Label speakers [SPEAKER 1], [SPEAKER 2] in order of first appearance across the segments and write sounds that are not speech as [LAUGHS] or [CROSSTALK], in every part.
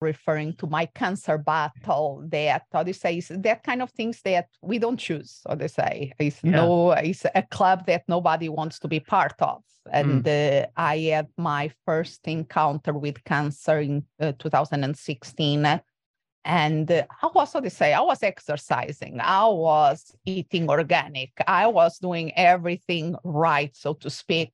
[SPEAKER 1] referring to my cancer battle that how do say is that kind of things that we don't choose how they say it's
[SPEAKER 2] Yeah.
[SPEAKER 1] no it's a club that nobody wants to be part of. And uh, i had my first encounter with cancer in uh, 2016 and uh, I was how to say I was exercising, I was eating organic, I was doing everything right, so to speak,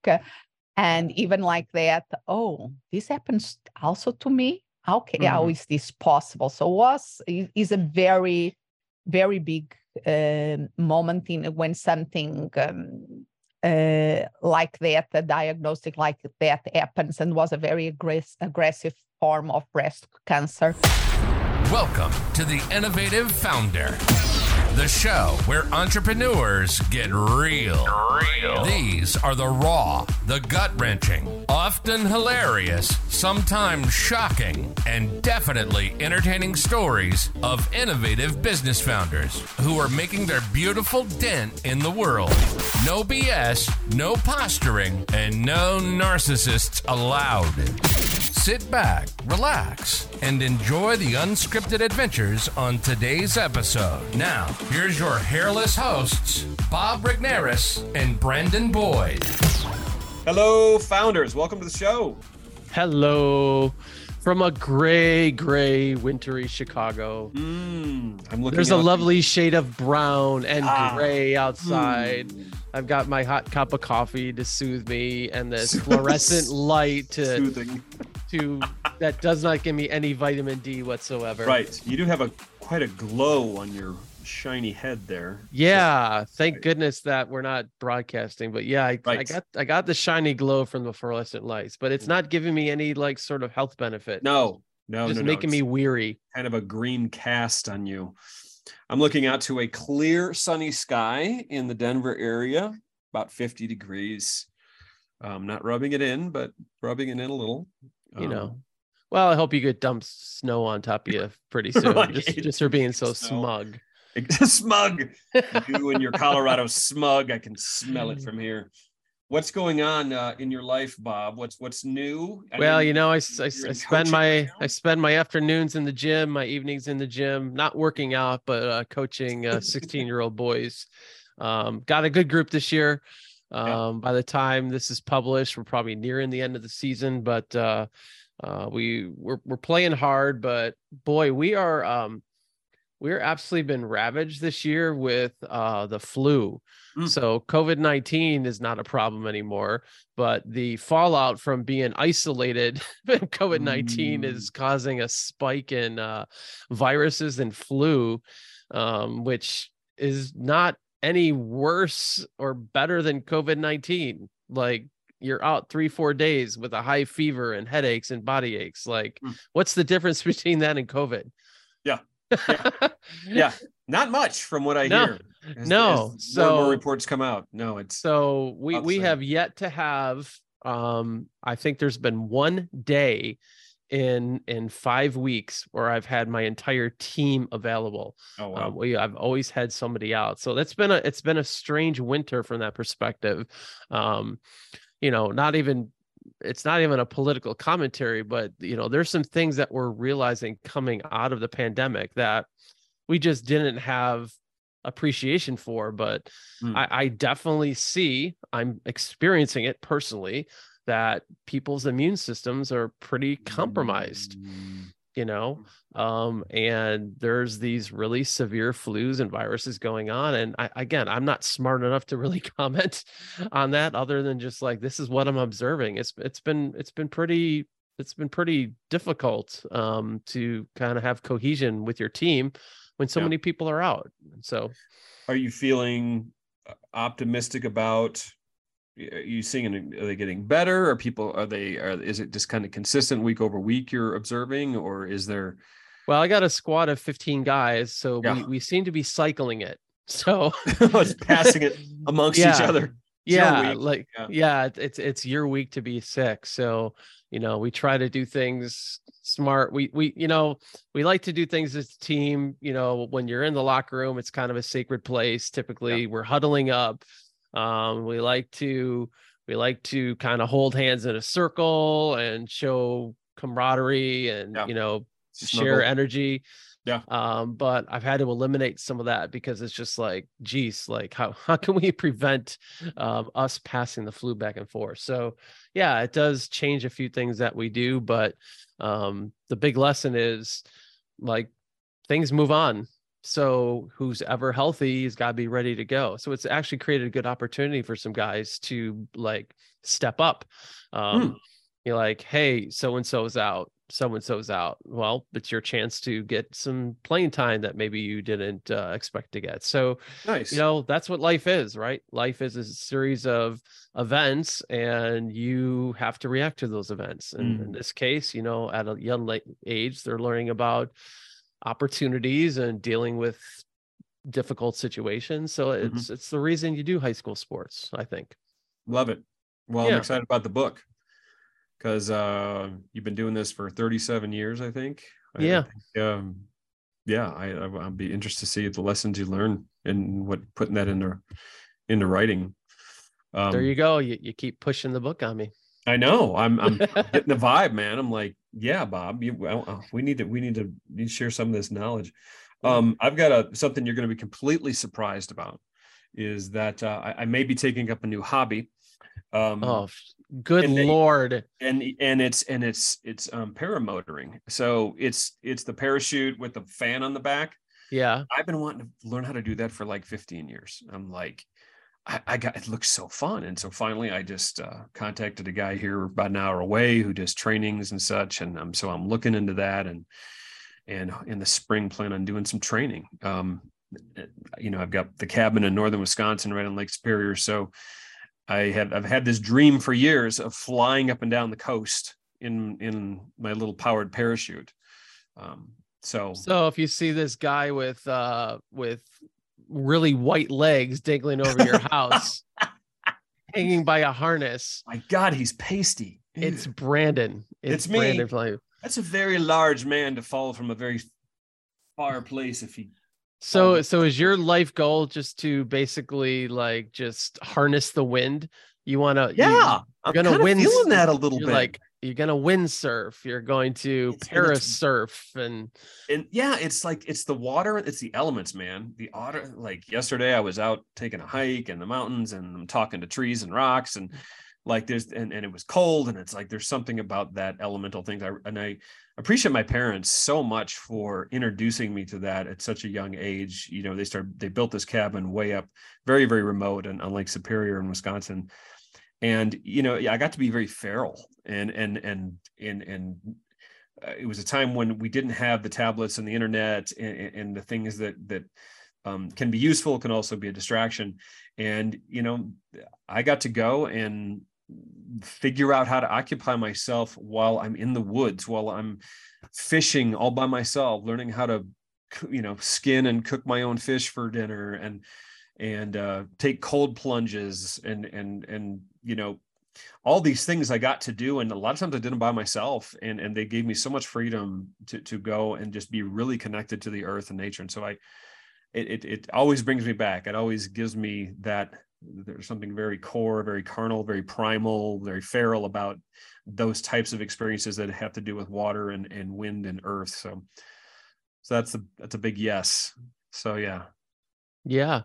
[SPEAKER 1] and even like that. Oh, this happens also to me. Okay, how
[SPEAKER 2] Mhm.
[SPEAKER 1] is this possible? So was is is a very, very big um moment in when something. Um, uh, like that, a diagnostic like that happens, and was a very aggress- aggressive form of breast cancer.
[SPEAKER 3] Welcome to the Innovative Founder, the show where entrepreneurs get real. Real. These are the raw, the gut wrenching, often hilarious, sometimes shocking, and definitely entertaining stories of innovative business founders who are making their beautiful dent in the world. No BS, no posturing, and no narcissists allowed. Sit back, relax, and enjoy the unscripted adventures on today's episode. Now, here's your hairless hosts, Bob Regnerus and Brandon Boyd.
[SPEAKER 4] Hello, founders. Welcome to the show.
[SPEAKER 2] Hello from a gray, gray, wintry Chicago.
[SPEAKER 4] Mm, I'm looking.
[SPEAKER 2] There's a
[SPEAKER 4] out-
[SPEAKER 2] lovely shade of brown and
[SPEAKER 4] Ah.
[SPEAKER 2] gray outside.
[SPEAKER 4] Mm,
[SPEAKER 2] I've got my hot cup of coffee to soothe me and this [LAUGHS] fluorescent light to,
[SPEAKER 4] soothing.
[SPEAKER 2] To that does not give me any vitamin D whatsoever.
[SPEAKER 4] Right. You do have a quite a glow on your shiny head there.
[SPEAKER 2] Yeah, thank
[SPEAKER 4] Right.
[SPEAKER 2] goodness that we're not broadcasting. But yeah, I, I got I got the shiny glow from the fluorescent lights, but it's not giving me any like sort of health benefit.
[SPEAKER 4] No, no,
[SPEAKER 2] just
[SPEAKER 4] no, no.
[SPEAKER 2] making me weary.
[SPEAKER 4] kind of a green cast on you. I'm looking out to a clear, sunny sky in the Denver area, about 50 degrees. Um, not rubbing it in, but rubbing it in a little.
[SPEAKER 2] You
[SPEAKER 4] Um,
[SPEAKER 2] know. Well, I hope you get dumped snow on top of [LAUGHS] you pretty [LAUGHS] soon,
[SPEAKER 4] Right.
[SPEAKER 2] just just for being [LAUGHS] so
[SPEAKER 4] Snow.
[SPEAKER 2] smug.
[SPEAKER 4] smug. You and your Colorado smug. I can smell it from here. What's going on uh, in your life, Bob? What's what's new? I
[SPEAKER 2] Well,
[SPEAKER 4] mean,
[SPEAKER 2] you know, I, I I spend my
[SPEAKER 4] right?
[SPEAKER 2] I spend my afternoons in the gym, my evenings in the gym, not working out, but uh, coaching uh, 16 year old boys. Um, got a good group this year.
[SPEAKER 4] Yeah.
[SPEAKER 2] Um, by the time this is published, we're probably nearing the end of the season, but uh, uh, we we're we're playing hard. But boy, we are um, we're absolutely been ravaged this year with uh, the flu.
[SPEAKER 4] Mm.
[SPEAKER 2] So COVID 19 is not a problem anymore, but the fallout from being isolated [LAUGHS] COVID 19
[SPEAKER 4] Mm.
[SPEAKER 2] is causing a spike in uh, viruses and flu, um, which is not any worse or better than COVID 19. Like, you're out three, four days with a high fever and headaches and body aches. Like,
[SPEAKER 4] Mm.
[SPEAKER 2] what's the difference [LAUGHS] between that and COVID? [LAUGHS]
[SPEAKER 4] Yeah. Yeah, not much from what I
[SPEAKER 2] No.
[SPEAKER 4] hear. As-
[SPEAKER 2] No,
[SPEAKER 4] as
[SPEAKER 2] so-
[SPEAKER 4] more reports come out. No, it's
[SPEAKER 2] So we we have yet to have um I think there's been one day in in 5 weeks where I've had my entire team available.
[SPEAKER 4] oh wow.
[SPEAKER 2] Um, we I've always had somebody out. So that's been a it's been a strange winter from that perspective. Um you know, not even it's not even a political commentary, but you know, there's some things that we're realizing coming out of the pandemic that we just didn't have appreciation for. But
[SPEAKER 4] Mm.
[SPEAKER 2] I, I definitely see, I'm experiencing it personally, that people's immune systems are pretty compromised
[SPEAKER 4] Mm,
[SPEAKER 2] you know? Um and there's these really severe flus and viruses going on. And I, again i'm not smart enough to really [LAUGHS] comment on that other than just like this is what i'm observing. It's it's been it's been pretty it's been pretty difficult um to kind of have cohesion with your team when so
[SPEAKER 4] Yeah.
[SPEAKER 2] many people are out. So
[SPEAKER 4] Are you feeling uh, optimistic about? Are you seeing? Are they getting better? Are people? Are they? Are is it just kind of consistent week over week? You're observing, or is there?
[SPEAKER 2] well i got a squad of 15 guys so we,
[SPEAKER 4] Yeah.
[SPEAKER 2] we seem to be cycling it [LAUGHS] so [LAUGHS]
[SPEAKER 4] It's passing it amongst each other. It's
[SPEAKER 2] yeah like
[SPEAKER 4] Yeah.
[SPEAKER 2] yeah. it's it's your week to be sick so you know we try to do things smart we we you know we like to do things as a team you know when you're in the locker room it's kind of a sacred place typically we're huddling up um we like to we like to kind of hold hands in a circle and show camaraderie and
[SPEAKER 4] Yeah.
[SPEAKER 2] you know share energy.
[SPEAKER 4] Yeah.
[SPEAKER 2] Um, but I've had to eliminate some of that because it's just like, geez, like how [LAUGHS] how can we prevent um, us passing the flu back and forth? So yeah, it does change a few things that we do, but um, the big lesson is like things move on. So who's ever healthy has got to be ready to go. So it's actually created a good opportunity for some guys to like step up. Um, You're like, hey, so and so's out so and so's out. Well, it's your chance to get some playing time that maybe you didn't uh, expect to get. So,
[SPEAKER 4] Nice.
[SPEAKER 2] you know, that's what life is, right? Life is a series of events, and you have to react to those events. And in
[SPEAKER 4] Mm.
[SPEAKER 2] this case, you know, at a young late age, they're learning about opportunities and dealing with difficult situations. So
[SPEAKER 4] Mm-hmm.
[SPEAKER 2] it's it's the reason you do high school sports, I think.
[SPEAKER 4] Love it. Well, I'm excited about the book because uh, you've been doing this for 37 years, I think. I- I
[SPEAKER 2] Yeah.
[SPEAKER 4] think, um, yeah, I, I I'll be interested to see the lessons you learn and what putting that into into writing. Um,
[SPEAKER 2] there you go. You you keep pushing the book on me.
[SPEAKER 4] I know. I'm I'm [LAUGHS] getting the vibe, man. I'm like, yeah, Bob, you, well, uh, we need to we need to need to share some of this knowledge. Um, I've got a something you're going to be completely surprised about is that uh, I, I may be taking up a new hobby. Um,
[SPEAKER 2] Oh, good
[SPEAKER 4] And they-
[SPEAKER 2] lord.
[SPEAKER 4] and and it's and it's it's um paramotoring. So it's it's the parachute with the fan on the back.
[SPEAKER 2] Yeah.
[SPEAKER 4] I've been wanting to learn how to do that for like 15 years. I'm like, I, I got it looks so fun. And so finally I just uh, contacted a guy here about an hour away who does trainings and such. And um, so I'm looking into that and and in the spring plan on doing some training. Um, you know, I've got the cabin in northern Wisconsin right on Lake Superior. So I have I've had this dream for years of flying up and down the coast in in my little powered parachute. Um, so
[SPEAKER 2] So if you see this guy with uh with really white legs dangling over your [LAUGHS] house, hanging by a harness,
[SPEAKER 4] my God, he's pasty.
[SPEAKER 2] it's Brandon.
[SPEAKER 4] It's me.
[SPEAKER 2] Brandon Flame.
[SPEAKER 4] that's a very large man to fall from a very far place if he
[SPEAKER 2] So so is your life goal just to basically like just harness the wind? You want to
[SPEAKER 4] yeah i'm
[SPEAKER 2] gonna
[SPEAKER 4] gonna
[SPEAKER 2] win
[SPEAKER 4] feeling that a little bit
[SPEAKER 2] like you're gonna windsurf. You're going to
[SPEAKER 4] It's- and it's-
[SPEAKER 2] parasurf and
[SPEAKER 4] and yeah it's like it's the water it's the elements man the otter like yesterday i was out taking a hike in the mountains and i'm talking to trees and rocks and like there's and, and it was cold and it's like there's something about that elemental thing I, and i appreciate my parents so much for introducing me to that at such a young age you know they started they built this cabin way up very very remote and on lake superior in wisconsin and you know i got to be very feral and and and and and uh, it was a time when we didn't have the tablets and the internet and, and the things that that um, can be useful can also be a distraction. And you know i got to go and figure out how to occupy myself while i'm in the woods while i'm fishing all by myself learning how to you know skin and cook my own fish for dinner and and uh, take cold plunges and and and you know all these things I got to do, and a lot of times I did them by myself, and and they gave me so much freedom to to go and just be really connected to the earth and nature. And so I, it it, it always brings me back. It always gives me that there's something very core, very carnal, very primal, very feral about those types of experiences that have to do with water and and wind and earth. So, so that's a that's a big yes. So yeah.
[SPEAKER 2] yeah.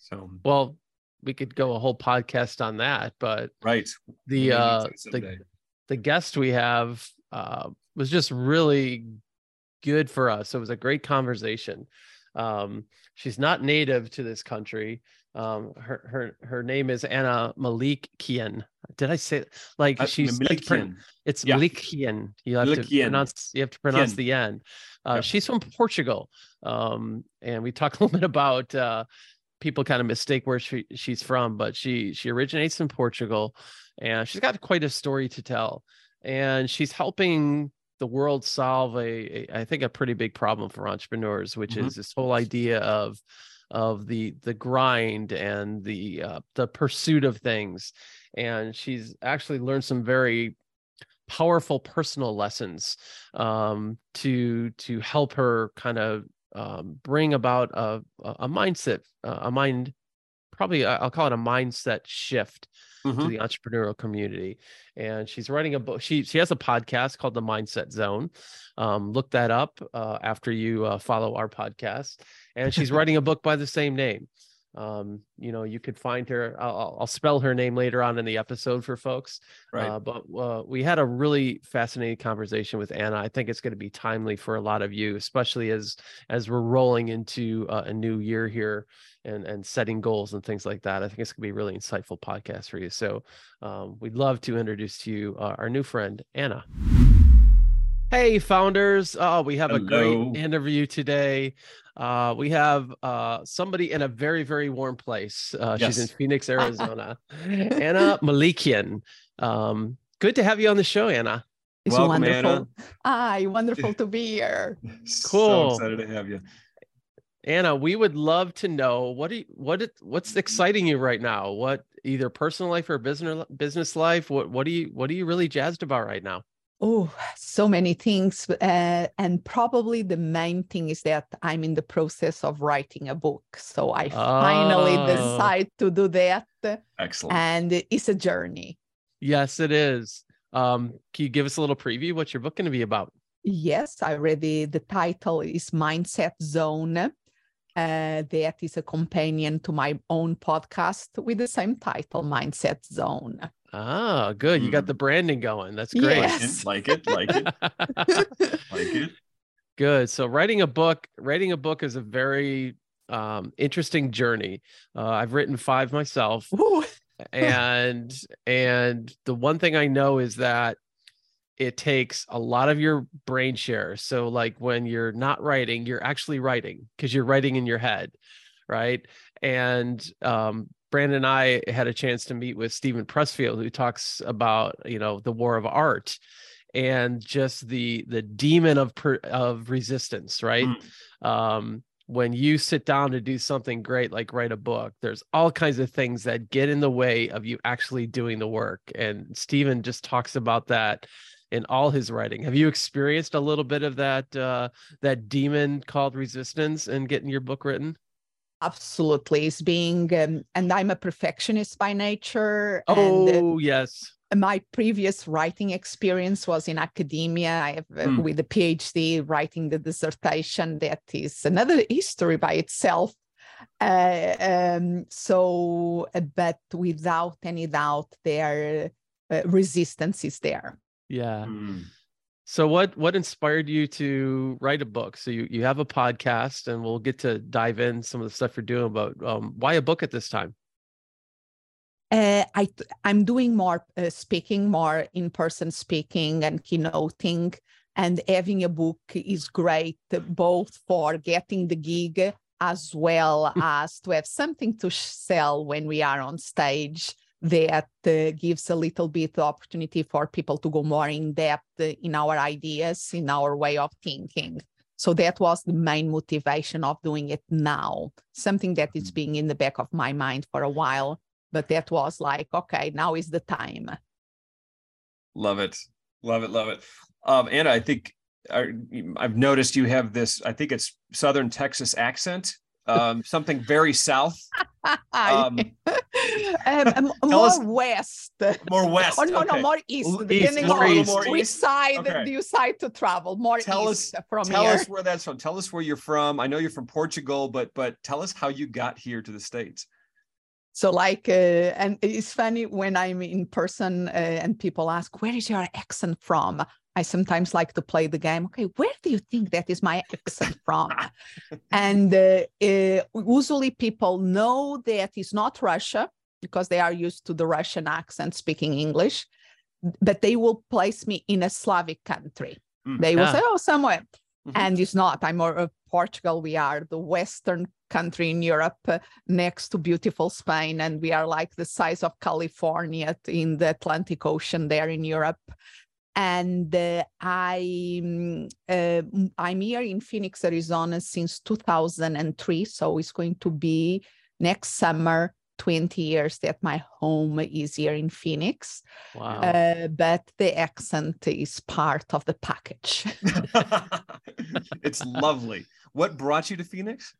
[SPEAKER 4] So
[SPEAKER 2] Well, we could go a whole podcast on that, but
[SPEAKER 4] right.
[SPEAKER 2] the uh the, the guest we have uh was just really good for us. It was a great conversation. Um she's not native to this country. Um her her her name is Ana Malik Malikian. Did I say like
[SPEAKER 4] Uh,
[SPEAKER 2] she's pron- it's
[SPEAKER 4] Yeah.
[SPEAKER 2] Malikian. You have to pronounce you have to pronounce
[SPEAKER 4] Kian.
[SPEAKER 2] the end. Uh, she's from Portugal. Um and we talked [LAUGHS] a little bit about uh people kind of mistake where she she's from, but she she originates in Portugal, and she's got quite a story to tell. And she's helping the world solve a, a I think a pretty big problem for entrepreneurs, which
[SPEAKER 4] Mhm.
[SPEAKER 2] is this whole idea of of the the grind and the uh, the pursuit of things. And she's actually learned some very powerful personal lessons um, to to help her kind of um, bring about a a mindset, uh, a mind probably uh, I'll call it a mindset shift
[SPEAKER 4] Mhm.
[SPEAKER 2] to the entrepreneurial community. And she's writing a book. She she has a podcast called The Mindset Zone. Um, look that up uh, after you uh, follow our podcast. And she's [LAUGHS] writing a book by the same name. Um, you know, you could find her. I'll, I'll- spell her name later on in the episode for folks.
[SPEAKER 4] Right.
[SPEAKER 2] Uh, but uh, we had a really fascinating conversation with Ana. I think it's going to be timely for a lot of you, especially as as we're rolling into uh, a new year here and and setting goals and things like that. I think it's going to be a really insightful podcast for you. So um, we'd love to introduce to you uh, our new friend Ana. Hey, founders! Oh, we have a great interview today. Uh, we have uh, somebody in a very, very warm place. Uh, She's in Phoenix, [LAUGHS] Arizona. Ana Melikian. Um, good to have you on the show, Ana.
[SPEAKER 1] It's
[SPEAKER 4] Welcome,
[SPEAKER 1] wonderful.
[SPEAKER 4] Ana.
[SPEAKER 1] Hi, wonderful to be here. [LAUGHS]
[SPEAKER 2] Cool.
[SPEAKER 4] So excited to have you.
[SPEAKER 2] Ana, we would love to know what do you, what what's exciting you right now? What either personal life or business business life? What what do you what are you really jazzed about right now?
[SPEAKER 1] Oh, so many things. Uh, and probably the main thing is that I'm in the process of writing a book. So I finally
[SPEAKER 2] Oh.
[SPEAKER 1] decide to do that.
[SPEAKER 4] Excellent.
[SPEAKER 1] And it's a journey.
[SPEAKER 2] Yes, it is. Um, can you give us a little preview? What's your book going to be about?
[SPEAKER 1] Yes, I already, the title is Mindset Zone. Uh, that is a companion to my own podcast with the same title, Mindset Zone.
[SPEAKER 2] Ah, good. You got
[SPEAKER 4] Mm.
[SPEAKER 2] the branding going. That's great.
[SPEAKER 1] Yes.
[SPEAKER 4] Like it, like it, like it, [LAUGHS] like it.
[SPEAKER 2] Good. So writing a book, writing a book is a very um, interesting journey. Uh, I've written five myself, [LAUGHS] and and the one thing I know is that it takes a lot of your brain share. So like when you're not writing, you're actually writing because you're writing in your head, right? And um, Brandon and I had a chance to meet with Steven Pressfield, who talks about you know the war of art and just the the demon of per, of resistance, right?
[SPEAKER 4] Mm.
[SPEAKER 2] Um, when you sit down to do something great like write a book there's all kinds of things that get in the way of you actually doing the work and Steven just talks about that in all his writing have you experienced a little bit of that uh that demon called resistance and getting your book written
[SPEAKER 1] absolutely. It's being, um, and I'm a perfectionist by nature. and uh,
[SPEAKER 2] oh yes
[SPEAKER 1] my previous writing experience was in academia. I have uh,
[SPEAKER 4] Hmm.
[SPEAKER 1] with a PhD writing the dissertation. That is another history by itself. Uh, um, so, uh, but without any doubt, their uh, resistance is there.
[SPEAKER 2] yeah
[SPEAKER 4] Mm.
[SPEAKER 2] So what what inspired you to write a book? So you you have a podcast and we'll get to dive in some of the stuff you're doing but um why a book at this time?
[SPEAKER 1] Uh, I I'm doing more uh, speaking, more in-person speaking and keynoting, and having a book is great both for getting the gig as well [LAUGHS] as to have something to sell when we are on stage that uh, gives a little bit the opportunity for people to go more in depth uh, in our ideas, in our way of thinking. So that was the main motivation of doing it now, something that is being in the back of my mind for a while but that was like okay now is the time
[SPEAKER 4] Love it, love it, love it. Um, Ana, I think I, I've noticed you have this. I think it's Southern Texas accent. Um, something very south, [LAUGHS] Um,
[SPEAKER 1] um, um, [LAUGHS] more
[SPEAKER 4] us-
[SPEAKER 1] west
[SPEAKER 4] more west.
[SPEAKER 1] or no no more east depending
[SPEAKER 2] east, more
[SPEAKER 1] on
[SPEAKER 2] east.
[SPEAKER 1] which side
[SPEAKER 4] Okay.
[SPEAKER 1] do you decide to travel more
[SPEAKER 4] Tell
[SPEAKER 1] east
[SPEAKER 4] us-
[SPEAKER 1] from
[SPEAKER 4] Tell
[SPEAKER 1] here Tell
[SPEAKER 4] us where that's from. Tell us where you're from. I know you're from Portugal, but but tell us how you got here to the states.
[SPEAKER 1] So like, uh, and it's funny when I'm in person uh, and people ask, "Where is your accent from?" I sometimes like to play the game. Okay, where do you think that is my accent from? and uh, uh, usually people know that it's not Russia because they are used to the Russian accent speaking English, but they will place me in a Slavic country.
[SPEAKER 4] Mm,
[SPEAKER 1] they will
[SPEAKER 2] yeah.
[SPEAKER 1] say, "Oh, somewhere,"
[SPEAKER 4] Mhm.
[SPEAKER 1] and it's not. I'm more of Portugal. We are the Western country in Europe uh, next to beautiful Spain, and we are like the size of California in the Atlantic Ocean there in Europe. And uh, I, uh, m- I'm here in Phoenix, Arizona since 2003. So it's going to be next summer 20 years that my home is here in Phoenix.
[SPEAKER 2] wow
[SPEAKER 1] Uh, but the accent is part of the package. [LAUGHS]
[SPEAKER 4] it's lovely. What brought you to Phoenix?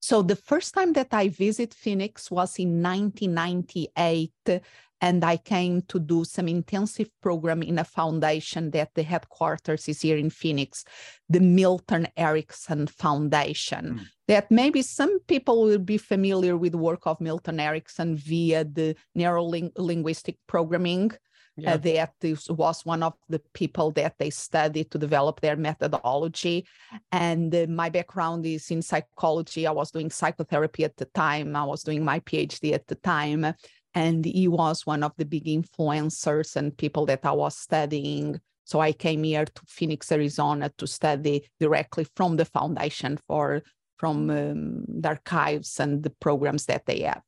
[SPEAKER 1] So the first time that I visit Phoenix was in 1998 and I came to do some intensive program in a foundation that the headquarters is here in Phoenix, the Milton Erickson Foundation. Mm. That maybe some people will be familiar with the work of Milton Erickson via the neuro-linguistic programming. Yeah. Uh, that was one of the people that they studied to develop their methodology. And uh, my background is in psychology. I was doing psychotherapy at the time. I was doing my PhD at the time and he was one of the big influencers and people that I was studying. So I came here to Phoenix, Arizona to study directly from the foundation for from um, the archives and the programs that they have.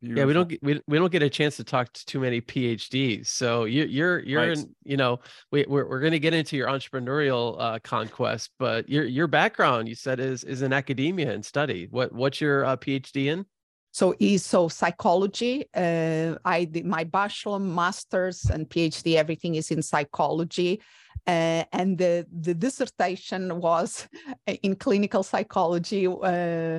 [SPEAKER 2] Beautiful. Yeah, we don't get, we, we don't get a chance to talk to too many PhDs. So you, you're you're right. in you know we we're, we're going to get into your entrepreneurial uh, conquest, but your your background you said is is in academia and study. What what's your uh, PhD in?
[SPEAKER 1] So is so psychology. Uh, I did my bachelor, master's, and PhD. Everything is in psychology, uh, and the the dissertation was [LAUGHS] in clinical psychology. Uh,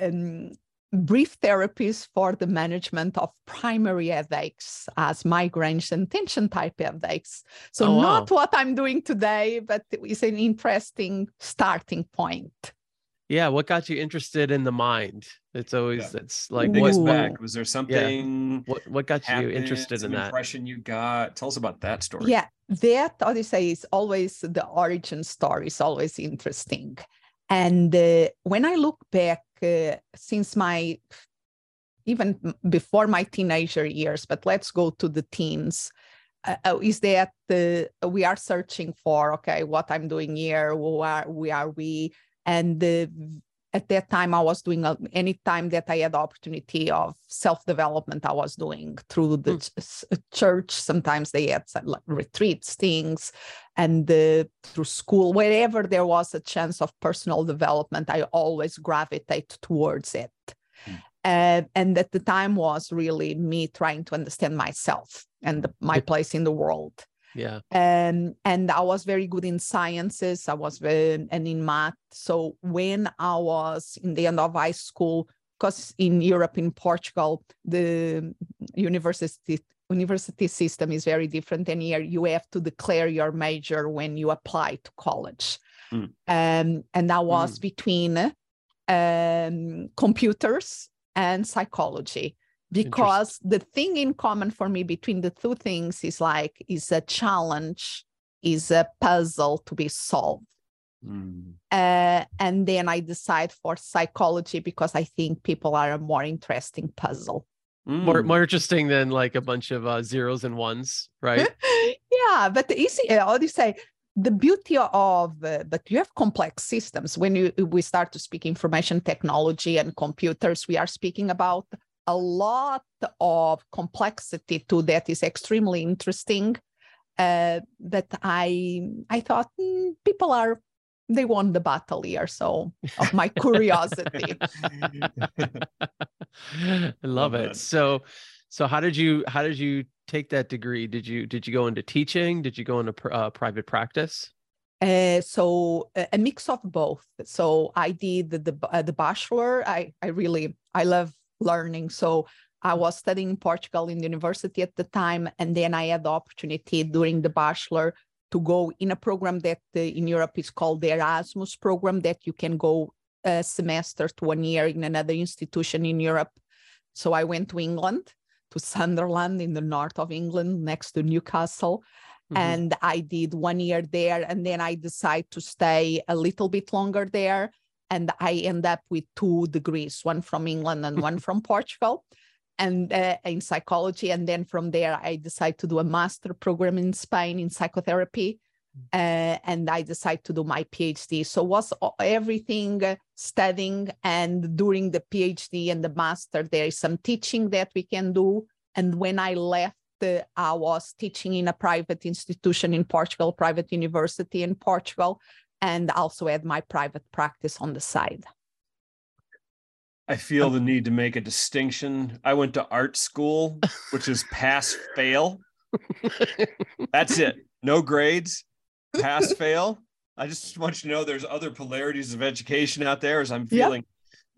[SPEAKER 1] um, brief therapies for the management of primary headaches as migraines and tension type headaches. So, oh, wow. not what I'm doing today, but it's an interesting starting point.
[SPEAKER 2] Yeah, what got you interested in the mind? It's always yeah. it's like
[SPEAKER 4] what back. Was there something?
[SPEAKER 2] Yeah. What what got happened, you interested in that
[SPEAKER 4] impression you got? Tell us about that story.
[SPEAKER 1] Yeah, that I would say is always the origin story is always interesting, and uh, when I look back uh, since my even before my teenager years, but let's go to the teens. Uh, uh is that uh, we are searching for okay what i'm doing here who are we are we and the, at that time i was doing a, any time that i had the opportunity of self-development i was doing through the mm. church. Sometimes they had some, like, retreats things and the, through school wherever there was a chance of personal development i always gravitate towards it. Mm. uh, and at the time was really me trying to understand myself and the, my place in the world
[SPEAKER 2] yeah.
[SPEAKER 1] And and i was very good in sciences. I was very, and in math. So when i was in the end of high school because in europe in portugal the university university system is very different and here you have to declare your major when you apply to college. Mm. um, and that was mm. between um, computers and psychology because the thing in common for me between the two things is like is a challenge is a puzzle to be solved. Mm. uh, and then i decide for psychology because i think people are a more interesting puzzle.
[SPEAKER 2] Mm. more more interesting than like a bunch of uh, zeros and ones right? [LAUGHS]
[SPEAKER 1] Yeah but the easy uh, how do you say? The beauty of uh, but you have complex systems. When you we start to speak information technology and computers we are speaking about a lot of complexity to that is extremely interesting. Uh, but I I thought mm, people are they won the battle here, so of my [LAUGHS] curiosity.
[SPEAKER 2] I love it. So so how did you how did you take that degree? Did you did you go into teaching? Did you go into uh, private practice?
[SPEAKER 1] Uh, so a mix of both. So I did the the, uh, the bachelor. I I really I love learning. So I was studying in Portugal in the university at the time, and then I had the opportunity during the bachelor to go in a program that uh, in Europe is called the Erasmus program, that you can go a semester to one year in another institution in Europe. So I went to England, to Sunderland in the north of England, next to Newcastle. Mm-hmm. And I did one year there, and then I decided to stay a little bit longer there and I end up with two degrees, one from England and one from [LAUGHS] Portugal, and uh, in psychology. And then from there, I decide to do a master program in Spain in psychotherapy, uh, and I decide to do my PhD. So was everything uh, studying, and during the PhD and the master, there is some teaching that we can do. And when I left. Uh, I was teaching in a private institution in Portugal, private university in Portugal, and also had my private practice on the side.
[SPEAKER 4] I feel um, the need to make a distinction. I went to art school, which is pass fail. That's it. No grades, pass fail. I just want you to know there's other polarities of education out there as I'm
[SPEAKER 1] Yeah.
[SPEAKER 4] feeling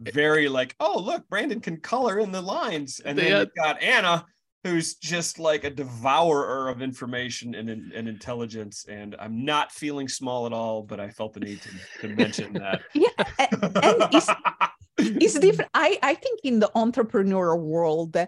[SPEAKER 4] very like, oh, look, Brandon can color in the lines. And then
[SPEAKER 2] Yeah.
[SPEAKER 4] you've got Ana, who's just like a devourer of information and, and intelligence. And I'm not feeling small at all, but I felt the need to, to mention that. [LAUGHS]
[SPEAKER 1] Yeah, a- and it's it's different. I I think in the entrepreneurial world, uh,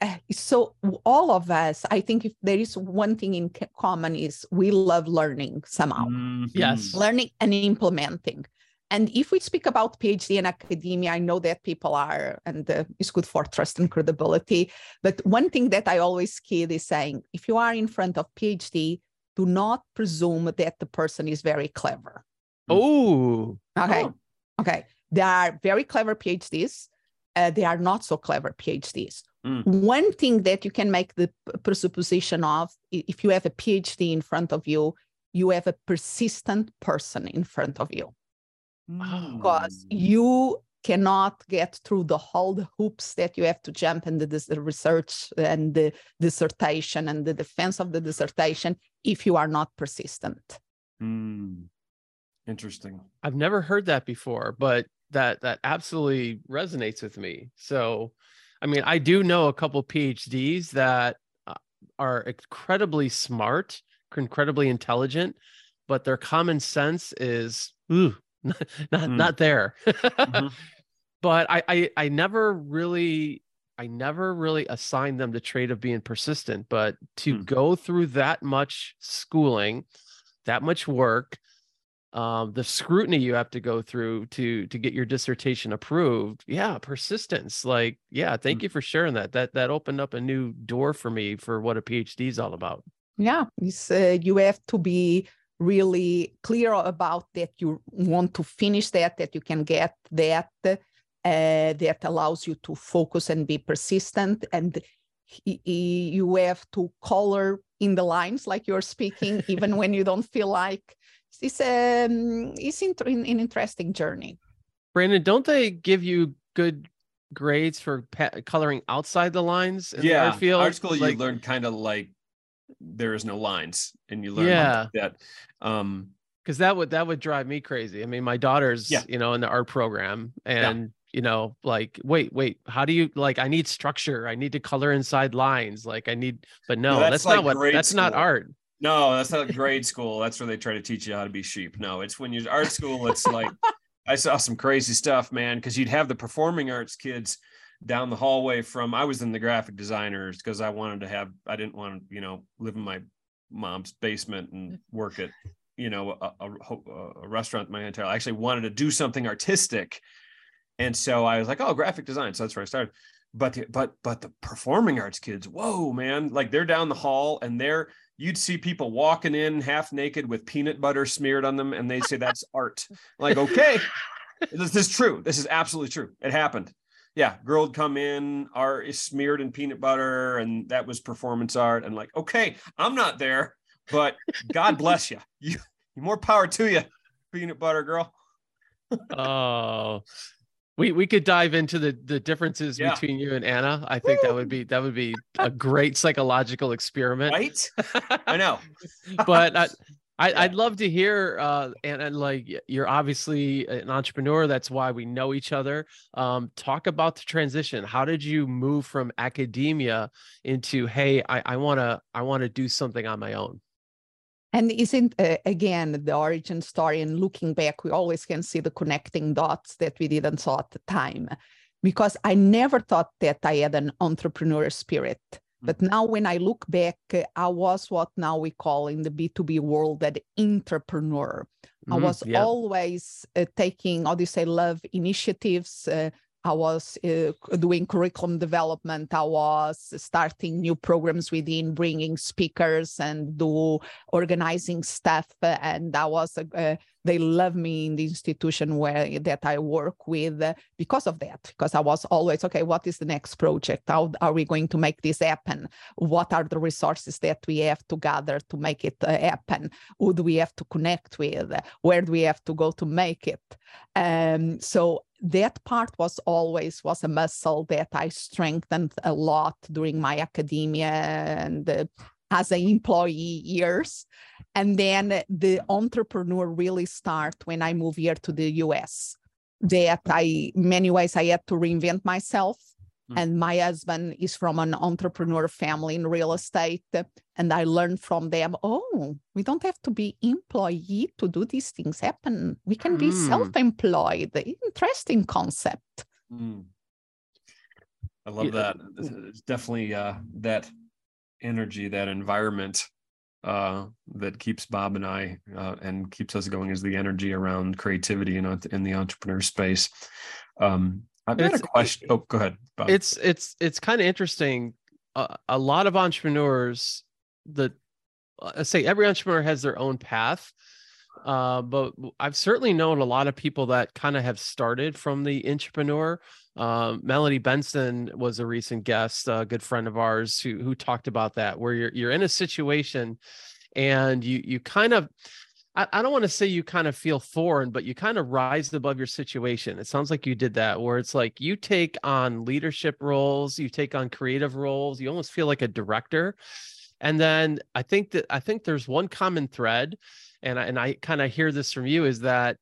[SPEAKER 1] uh, so all of us, I think if there is one thing in common is we love learning somehow,
[SPEAKER 4] Mhm.
[SPEAKER 2] Yes.
[SPEAKER 1] learning and implementing. And if we speak about PhD in academia, I know that people are, and uh, it's good for trust and credibility. But one thing that I always kid is saying, if you are in front of PhD, do not presume that the person is very clever.
[SPEAKER 2] Oh,
[SPEAKER 1] Okay.
[SPEAKER 4] Oh.
[SPEAKER 1] Okay. There are very clever PhDs. Uh, they are not so clever PhDs.
[SPEAKER 4] Mm.
[SPEAKER 1] One thing that you can make the presupposition of if you have a PhD in front of you, you have a persistent person in front of you because
[SPEAKER 4] Mm.
[SPEAKER 1] you cannot get through the whole the hoops that you have to jump in the, the research and the dissertation and the defense of the dissertation if you are not persistent.
[SPEAKER 4] Mm. Interesting.
[SPEAKER 2] I've never heard that before, but that that absolutely resonates with me. So, I mean, I do know a couple PhDs that uh, are incredibly smart, incredibly intelligent, but their common sense is ooh, [LAUGHS] not not,
[SPEAKER 4] Mm.
[SPEAKER 2] not there.
[SPEAKER 4] Mhm. [LAUGHS]
[SPEAKER 2] but I, I I never really I never really assigned them the trait of being persistent, but to
[SPEAKER 4] Hmm.
[SPEAKER 2] go through that much schooling, that much work, um, the scrutiny you have to go through to to get your dissertation approved. Yeah, persistence. Like, yeah, thank
[SPEAKER 4] Mm.
[SPEAKER 2] you for sharing that. That that opened up a new door for me for what a PhD is all about.
[SPEAKER 1] Yeah, it's, uh, you have to be really clear about that you want to finish that, that you can get that, uh, that allows you to focus and be persistent. And y- y- you have to color in the lines like you're speaking, [LAUGHS] even when you don't feel like it's, um, it's int- an interesting journey.
[SPEAKER 2] Brandon, don't they give you good grades for pa- coloring outside the lines in the
[SPEAKER 4] yeah.
[SPEAKER 2] art field?
[SPEAKER 4] Art school,
[SPEAKER 2] Like-
[SPEAKER 4] you learn kind of like there is no lines and you learn
[SPEAKER 2] Yeah.
[SPEAKER 4] that. Um,
[SPEAKER 2] because that would that would drive me crazy. I mean, my daughter's
[SPEAKER 4] Yeah.
[SPEAKER 2] you know in the art program, and you know, like, wait, wait, how do you like? I need structure. I need to color inside lines. Like, I need, but no,
[SPEAKER 4] that's
[SPEAKER 2] that's,
[SPEAKER 4] like
[SPEAKER 2] not what. That's not art.
[SPEAKER 4] No, that's not grade school. That's where they try to teach you how to be sheep. No, it's when you're art school, it's like [LAUGHS] I saw some crazy stuff, man, because you'd have the performing arts kids down the hallway from I was in the graphic designers because I wanted to have I didn't want to, you know, live in my mom's basement and mm. work at, you know, a, a, a restaurant my entire I actually wanted to do something artistic. And so I was like, oh, graphic design. So that's where I started. But the, but but the performing arts kids whoa man like they're down the hall and they're you'd see people walking in half naked with peanut butter smeared on them and they say that's art. Like okay [LAUGHS] this is true. This is absolutely true. It happened yeah girl would come in art is smeared in peanut butter and that was performance art and like okay i'm not there but god bless [LAUGHS] you you more power to you peanut butter girl [LAUGHS]
[SPEAKER 2] Oh, we we could dive into the the differences
[SPEAKER 4] Yeah.
[SPEAKER 2] between you and Anna. I think that would be that would be a great psychological experiment.
[SPEAKER 4] right [LAUGHS] i know
[SPEAKER 2] but I, I,
[SPEAKER 4] Yeah.
[SPEAKER 2] I'd love to hear, uh, and, and like you're obviously an entrepreneur. That's why we know each other. Um, talk about the transition. How did you move from academia into, hey, I, I wanna, I wanna do something on my own?
[SPEAKER 1] And isn't uh, again the origin story and looking back, we always can see the connecting dots that we didn't saw at the time. Because I never thought that I had an entrepreneur spirit. But now when I look back, I was what now we call in the B2B world an intrapreneur. I
[SPEAKER 2] Mhm,
[SPEAKER 1] was
[SPEAKER 2] yeah.
[SPEAKER 1] always uh, taking, how do you say, love initiatives. Uh, I was uh, doing curriculum development. I was starting new programs within, bringing speakers and do organizing stuff. And I was, uh, they love me in the institution where that I work with uh, because of that. Because I was always okay. What is the next project? How are we going to make this happen? What are the resources that we have to gather to make it uh, happen? Who do we have to connect with? Where do we have to go to make it? Um, so that part was always was a muscle that I strengthened a lot during my academia and uh, as an employee years. And then the entrepreneur really start when I moved here to the US. That I, many ways, I had to reinvent myself. Mm. And my husband is from an entrepreneur family in real estate. And I learned from them, oh, we don't have to be employee to do these things happen. We can be mm. self-employed. Interesting concept. Mm.
[SPEAKER 4] I love that. It's definitely uh, that energy, that environment uh, that keeps Bob and I uh, and keeps us going is the energy around creativity in, in the entrepreneur space. Um, I've got a question. Oh, go ahead.
[SPEAKER 2] Bob. It's it's it's kind of interesting. Uh, a lot of entrepreneurs, that I say every entrepreneur has their own path, uh, but I've certainly known a lot of people that kind of have started from the entrepreneur um, Melody Benson was a recent guest, a good friend of ours, who who talked about that, where you're you're in a situation, and you you kind of, I, I don't want to say you kind of feel foreign, but you kind of rise above your situation. It sounds like you did that, where it's like you take on leadership roles, you take on creative roles, you almost feel like a director, and then I think that I think there's one common thread, and I, and I kind of hear this from you is that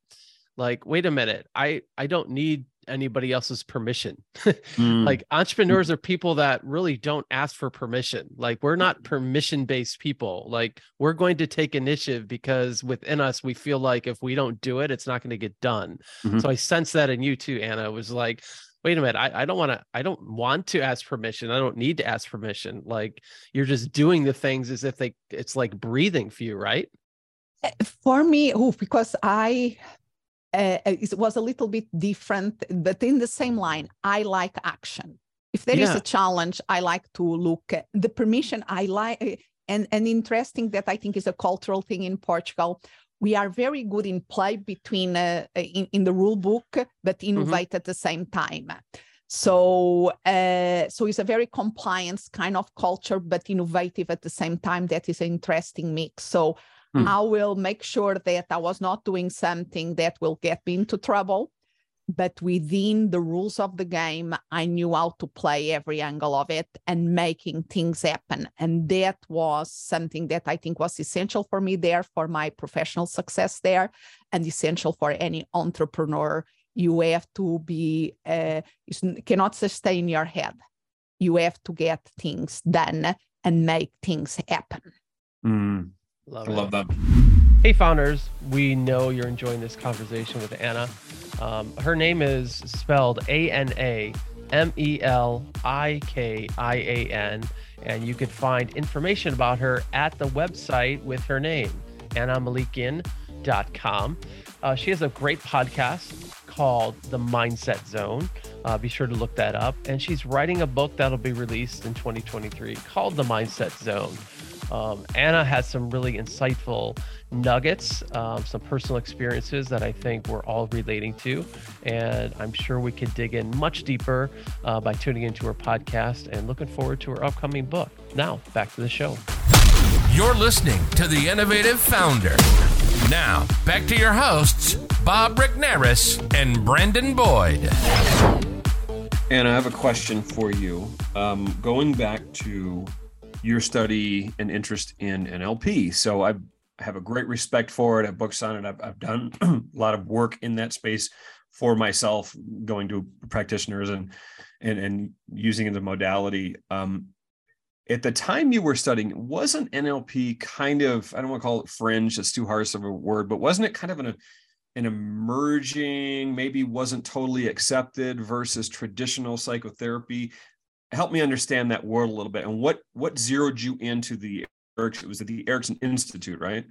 [SPEAKER 2] like wait a minute i i don't need anybody else's permission. [LAUGHS] mm. Like entrepreneurs are people that really don't ask for permission. Like we're not permission based people. Like we're going to take initiative because within us we feel like if we don't do it, it's not going to get done. Mm-hmm. So I sense that in you too, Ana. It was like, wait a minute, I, I don't want to, I don't want to ask permission. I don't need to ask permission. Like you're just doing the things as if they it's like breathing for you, right?
[SPEAKER 1] Eh, for me, oh, because I uh, it was a little bit different, but in the same line, I like action. If there yeah. is a challenge, I like to look at the permission. I like, uh, and, and interesting that I think is a cultural thing in Portugal. We are very good in play between uh, in, in the rule book, but innovate mm-hmm. at the same time. So, uh, so it's a very compliance kind of culture, but innovative at the same time. That is an interesting mix. So Hmm. I will make sure that I was not doing something that will get me into trouble. But within the rules of the game, I knew how to play every angle of it and making things happen. And that was something that I think was essential for me there, for my professional success there, and essential for any entrepreneur. You have to be, uh, you cannot sustain your head. You have to get things done and make things happen.
[SPEAKER 4] Mm. Love I it. love that.
[SPEAKER 2] Hey, founders. We know you're enjoying this conversation with Ana. Um, her name is spelled A N A M E L I K I A N. And you can find information about her at the website with her name, anamelikian.com. Uh, she has a great podcast called The Mindset Zone. Uh, be sure to look that up. And she's writing a book that'll be released in 2023 called The Mindset Zone. Um, Ana has some really insightful nuggets, um, some personal experiences that I think we're all relating to. And I'm sure we could dig in much deeper uh, by tuning into her podcast and looking forward to her upcoming book. Now, back to the show.
[SPEAKER 3] You're listening to The Innovative Founder. Now, back to your hosts, Bob Regnerus and Brandon Boyd.
[SPEAKER 4] And I have a question for you. Um, going back to your study and interest in NLP. So I have a great respect for it. I have books on it. I've, I've done [CLEARS THROAT] a lot of work in that space for myself, going to practitioners and and and using it as a modality. Um, at the time you were studying, wasn't NLP kind of I don't want to call it fringe. That's too harsh of a word, but wasn't it kind of an an emerging, maybe wasn't totally accepted versus traditional psychotherapy help me understand that world a little bit and what what zeroed you into the Erickson, it was at the Erickson Institute, right?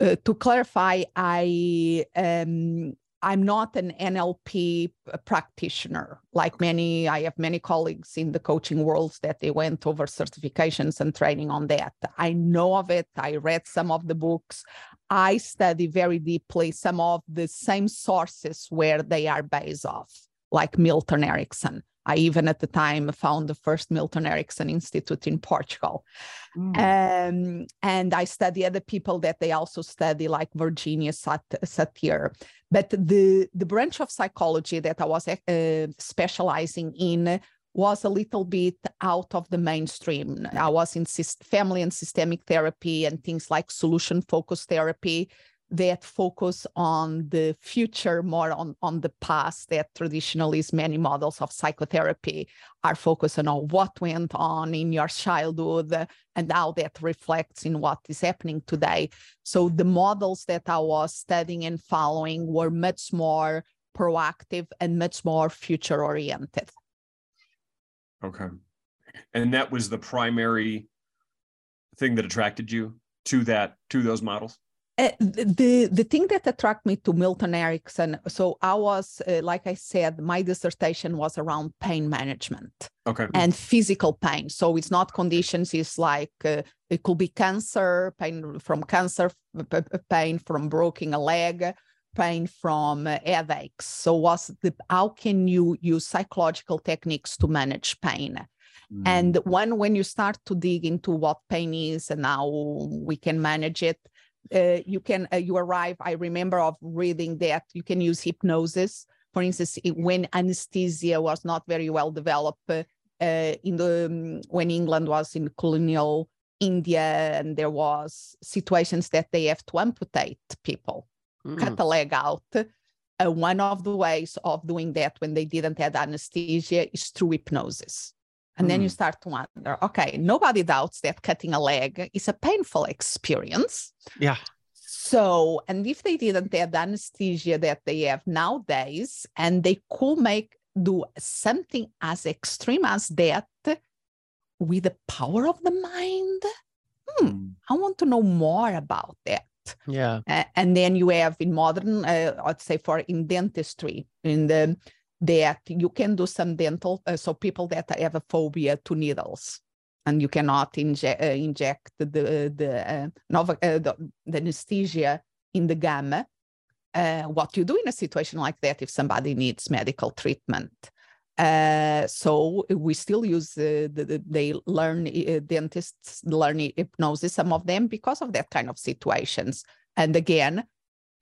[SPEAKER 1] Uh, to clarify, I um, I'm not an NLP practitioner like many. I have many colleagues in the coaching world that they went over certifications and training on that. I know of it. I read some of the books. I study very deeply some of the same sources where they are based off, like Milton Erickson. I even at the time found the first Milton Erickson Institute in Portugal. Mm. Um, and I study other people that they also study, like Virginia Sat- Satir. But the, the branch of psychology that I was uh, specializing in was a little bit out of the mainstream. I was in family and systemic therapy and things like solution focused therapy that focus on the future more on, on the past that traditionally is many models of psychotherapy are focusing on what went on in your childhood and how that reflects in what is happening today. So the models that i was studying and following were much more proactive and much more future oriented
[SPEAKER 4] okay. And that was the primary thing that attracted you to that to those models
[SPEAKER 1] uh, the the thing that attracted me to Milton Erickson, so I was uh, like I said, my dissertation was around pain management,
[SPEAKER 4] okay,
[SPEAKER 1] and physical pain. So it's not conditions; it's like uh, it could be cancer, pain from cancer, pain from breaking a leg, pain from headaches. So was the how can you use psychological techniques to manage pain? Mm. And when when you start to dig into what pain is and how we can manage it, uh, you can uh, you arrive i remember of reading that you can use hypnosis. For instance when anesthesia was not very well developed uh, in the um, when england was in colonial india and there was situations that they have to amputate people mm. cut a leg out. Uh, one of the ways of doing that when they didn't have anesthesia is through hypnosis and mm. then you hmm. start to wonder, okay, nobody doubts that cutting a leg is a painful experience.
[SPEAKER 2] Yeah.
[SPEAKER 1] So, and if they didn't have the anesthesia that they have nowadays, and they could make do something as extreme as that with the power of the mind, hmm, mm. I want to know more about that.
[SPEAKER 2] Yeah.
[SPEAKER 1] Uh, and then you have in modern, uh, I'd say for in dentistry, in the that you can do some dental, uh, so people that have a phobia to needles, and you cannot inje- uh, inject the the, uh, nova, uh, the, the anesthesia in the gum. Uh, what you do in a situation like that if somebody needs medical treatment? Uh, so we still use uh, the, the, they learn uh, dentists learn hypnosis some of them because of that kind of situations and again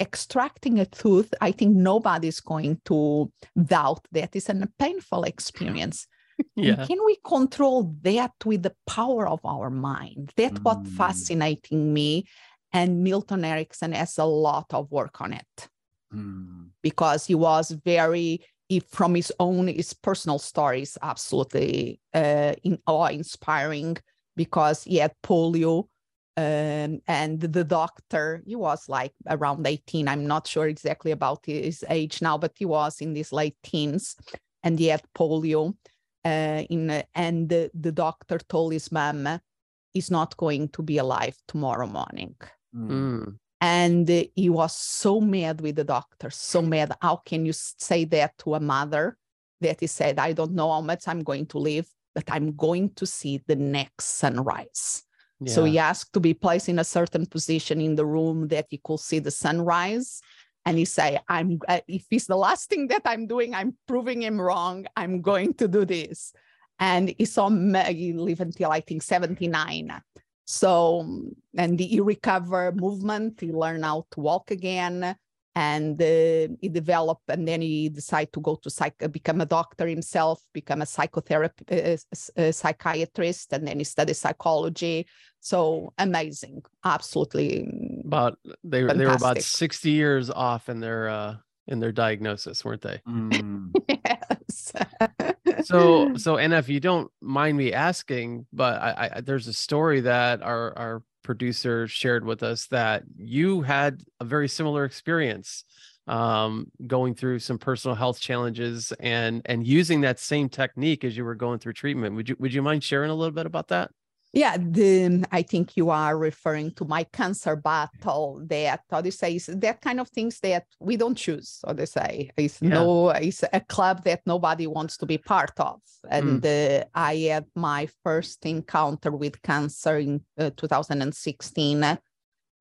[SPEAKER 1] extracting a tooth, I think nobody's going to doubt that it's a painful experience. [LAUGHS] yeah. Can we control that with the power of our mind? That's mm. what fascinating me. And Milton Erickson has a lot of work on it mm. because he was very, from his own, his personal stories, absolutely uh, in, awe-inspiring because he had polio um, and the doctor he was like around 18 i'm not sure exactly about his age now but he was in his late teens and he had polio. Uh, in uh, and the, the doctor told his mom he's not going to be alive tomorrow morning. Mm. and uh, he was so mad with the doctor so mad. How can you say that to a mother that he said i don't know how much i'm going to live but i'm going to see the next sunrise yeah. So he asked to be placed in a certain position in the room that he could see the sunrise. And he say, "I'm uh, if it's the last thing that I'm doing, I'm proving him wrong. I'm going to do this." And he saw Maggie live until I think 79. So and he recovered movement. He learned how to walk again and uh, he developed and then he decided to go to psych become a doctor himself become a psychotherapist uh, a psychiatrist and then he studied psychology so amazing absolutely
[SPEAKER 2] about they, fantastic. they were about 60 years off in their uh in their diagnosis weren't they
[SPEAKER 1] mm. [LAUGHS] yes
[SPEAKER 2] so [LAUGHS] so and if you don't mind me asking but I, I there's a story that our our producer shared with us that you had a very similar experience um, going through some personal health challenges and and using that same technique as you were going through treatment. Would you would you mind sharing a little bit about that?
[SPEAKER 1] Yeah, the, I think you are referring to my cancer battle. That say is that kind of things that we don't choose. How do you say it's yeah. no, it's a club that nobody wants to be part of. And mm. uh, I had my first encounter with cancer in uh, 2016.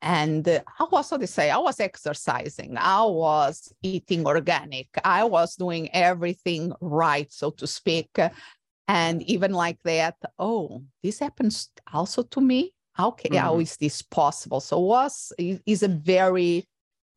[SPEAKER 1] And uh, I was, say, I was exercising, I was eating organic, I was doing everything right, so to speak and even like that oh this happens also to me okay mm-hmm. how is this possible so was is a very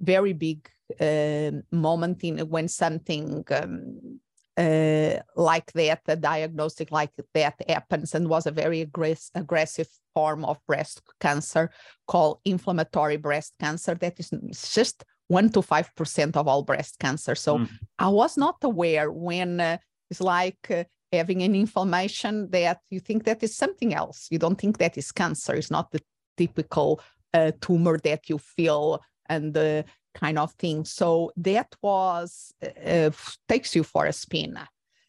[SPEAKER 1] very big uh, moment in when something um, uh, like that, a diagnostic like that happens, and was a very aggress- aggressive form of breast cancer called inflammatory breast cancer. That is just one to five percent of all breast cancer. So mm. I was not aware when uh, it's like uh, having an inflammation that you think that is something else. You don't think that is cancer. It's not the typical uh, tumor that you feel and the kind of thing. So that was uh, takes you for a spin.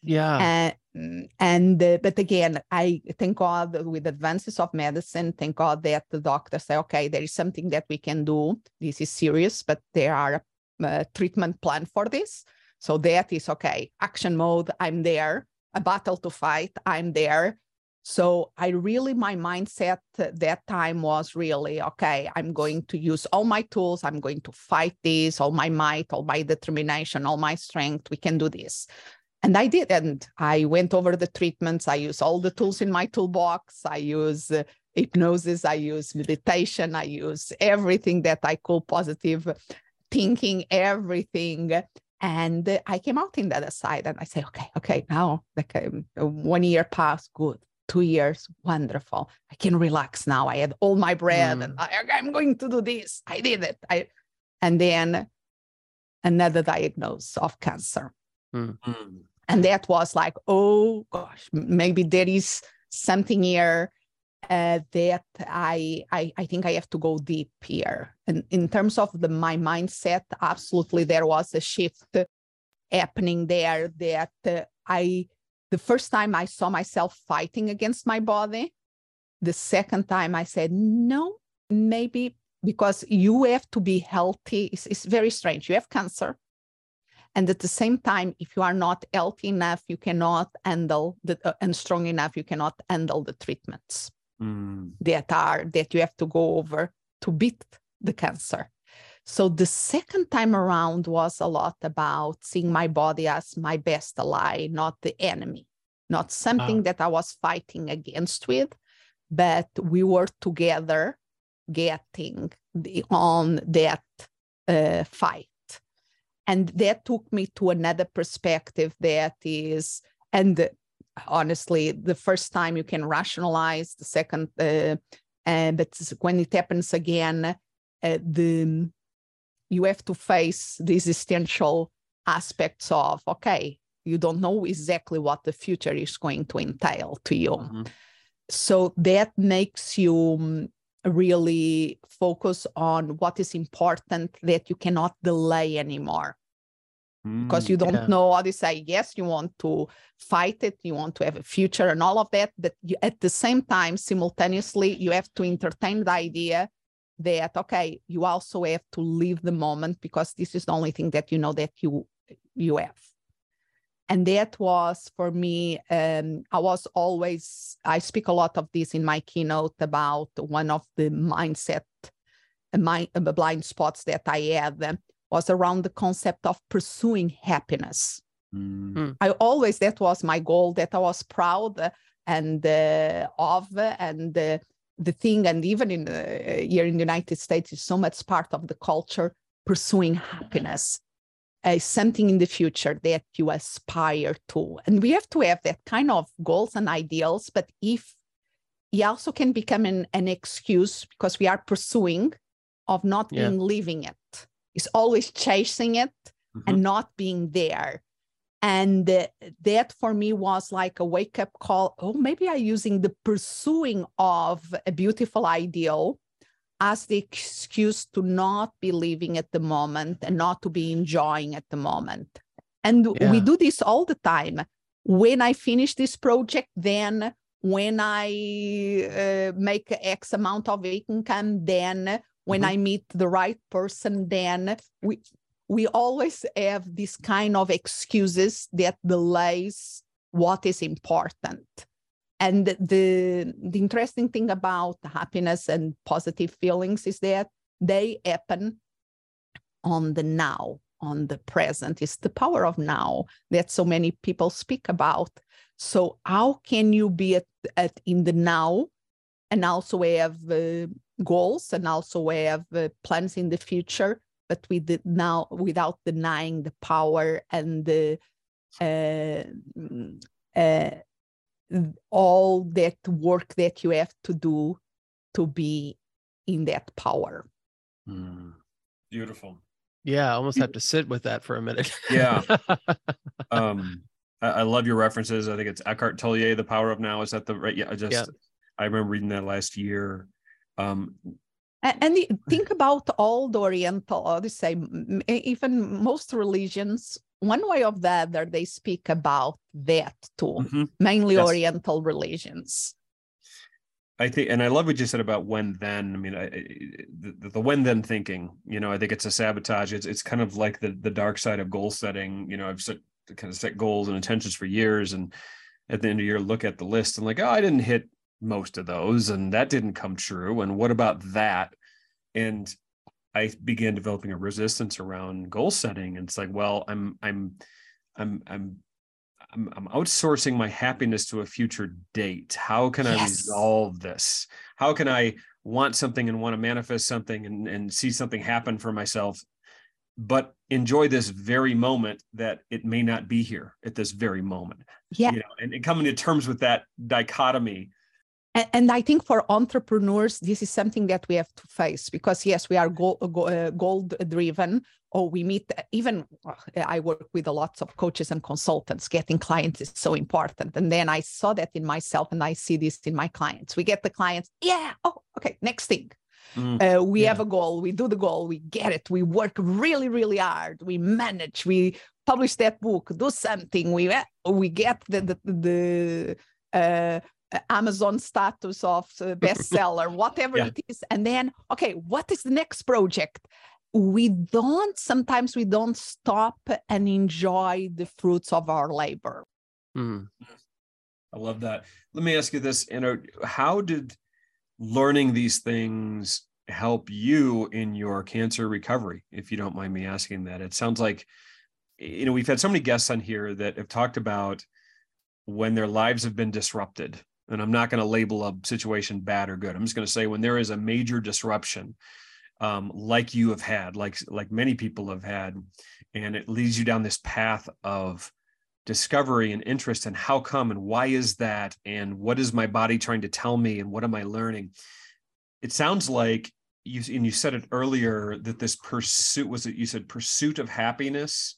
[SPEAKER 2] Yeah.
[SPEAKER 1] And, and uh, but again, I thank God with advances of medicine, thank God that the doctor say, okay, there is something that we can do. This is serious, but there are a treatment plan for this. So that is okay. Action mode, I'm there. A battle to fight, I'm there. So I really, my mindset that time was really, okay, I'm going to use all my tools. I'm going to fight this, all my might, all my determination, all my strength. We can do this. And I did. And I went over the treatments. I use all the tools in my toolbox. I use uh, hypnosis. I use meditation. I use everything that I call positive thinking, everything. And I came out in the other side and I say, okay, okay, now like um, one year passed, good. Two years wonderful. I can relax now. I had all my bread mm. and I, i'm going to do this. I did it. I and then another diagnosis of cancer.
[SPEAKER 2] Mm.
[SPEAKER 1] and that was like oh gosh maybe there is something here uh, that I, I I think I have to go deep here. And in terms of the my mindset, absolutely there was a shift happening there that uh, I the first time I saw myself fighting against my body. The second time I said, no, maybe because you have to be healthy. It's, it's very strange. You have cancer. And at the same time, if you are not healthy enough, you cannot handle the, uh, and strong enough, you cannot handle the treatments
[SPEAKER 2] mm.
[SPEAKER 1] that are that you have to go over to beat the cancer. So the second time around was a lot about seeing my body as my best ally, not the enemy, not something that I was fighting against with, but we were together getting the, on that uh, fight. And that took me to another perspective that is, and honestly, the first time you can rationalize, the second, uh, and but when it happens again, uh, the you have to face the existential aspects of okay you don't know exactly what the future is going to entail to you mm-hmm. so that makes you um, really focus on what is important that you cannot delay anymore because you don't yeah. know how to say yes you want to fight it you want to have a future and all of that but you, at the same time simultaneously you have to entertain the idea that okay you also have to live the moment because this is the only thing that you know that you you have and that was for me um, i was always i speak a lot of this in my keynote about one of the mindset my uh, blind spots that i had was around the concept of pursuing happiness
[SPEAKER 2] mm.
[SPEAKER 1] i always that was my goal that i was proud and uh, of and uh, the thing, and even in uh, here in the United States, is so much part of the culture pursuing happiness as something in the future that you aspire to. And we have to have that kind of goals and ideals. But if it also can become an, an excuse because we are pursuing of not yeah. being living it. It's always chasing it mm-hmm. and not being there and that for me was like a wake up call oh maybe i'm using the pursuing of a beautiful ideal as the excuse to not be living at the moment and not to be enjoying at the moment and yeah. we do this all the time when i finish this project then when i uh, make x amount of income then when mm-hmm. i meet the right person then we we always have this kind of excuses that delays what is important. And the the interesting thing about happiness and positive feelings is that they happen on the now on the present. Is the power of now that so many people speak about. So how can you be at, at in the now and also have uh, goals and also we have uh, plans in the future but we did now without denying the power and the uh, uh, all that work that you have to do to be in that power.
[SPEAKER 4] Mm, beautiful.
[SPEAKER 2] Yeah, I almost have to sit with that for a minute.
[SPEAKER 4] Yeah. [LAUGHS] um, I, I, love your references. I think it's Eckhart Tolle, The Power of Now. Is that the right? Yeah, I just yeah. I remember reading that last year. Um,
[SPEAKER 1] and, and think about all the Oriental, I say, even most religions, one way or the other, they speak about that too, mm-hmm. mainly yes. Oriental religions.
[SPEAKER 4] I think, and I love what you said about when then. I mean, I, the, the when then thinking. You know, I think it's a sabotage. It's it's kind of like the the dark side of goal setting. You know, I've set kind of set goals and intentions for years, and at the end of the year, look at the list and like, oh, I didn't hit most of those, and that didn't come true. And what about that? And I began developing a resistance around goal setting. And it's like, well, I'm I'm I'm I'm I'm, I'm outsourcing my happiness to a future date. How can yes. I resolve this? How can I want something and want to manifest something and, and see something happen for myself, but enjoy this very moment that it may not be here at this very moment?
[SPEAKER 1] Yeah. You
[SPEAKER 4] know, and, and coming to terms with that dichotomy
[SPEAKER 1] and, and, I think for entrepreneurs, this is something that we have to face because yes, we are goal, uh, goal driven, or we meet even. I work with a lots of coaches and consultants. Getting clients is so important, and then I saw that in myself, and I see this in my clients. We get the clients, yeah, oh, okay, next thing. Mm, uh, we yeah. have a goal, we do the goal, we get it, we work really, really hard, we manage, we publish that book, do something, we we get the the, the uh, Amazon status of bestseller, [LAUGHS] whatever yeah. it is. And then, okay, what is the next project? We don't, sometimes we don't stop and enjoy the fruits of our labor.
[SPEAKER 4] Mm. I love that. Let me ask you this, you know, how did learning these things help you in your cancer recovery, if you don't mind me asking that? It sounds like, you know, we've had so many guests on here that have talked about when their lives have been disrupted and I'm not going to label a situation bad or good. I'm just going to say when there is a major disruption, um, like you have had, like like many people have had, and it leads you down this path of discovery and interest and how come and why is that and what is my body trying to tell me and what am I learning? It sounds like you and you said it earlier that this pursuit was it you said pursuit of happiness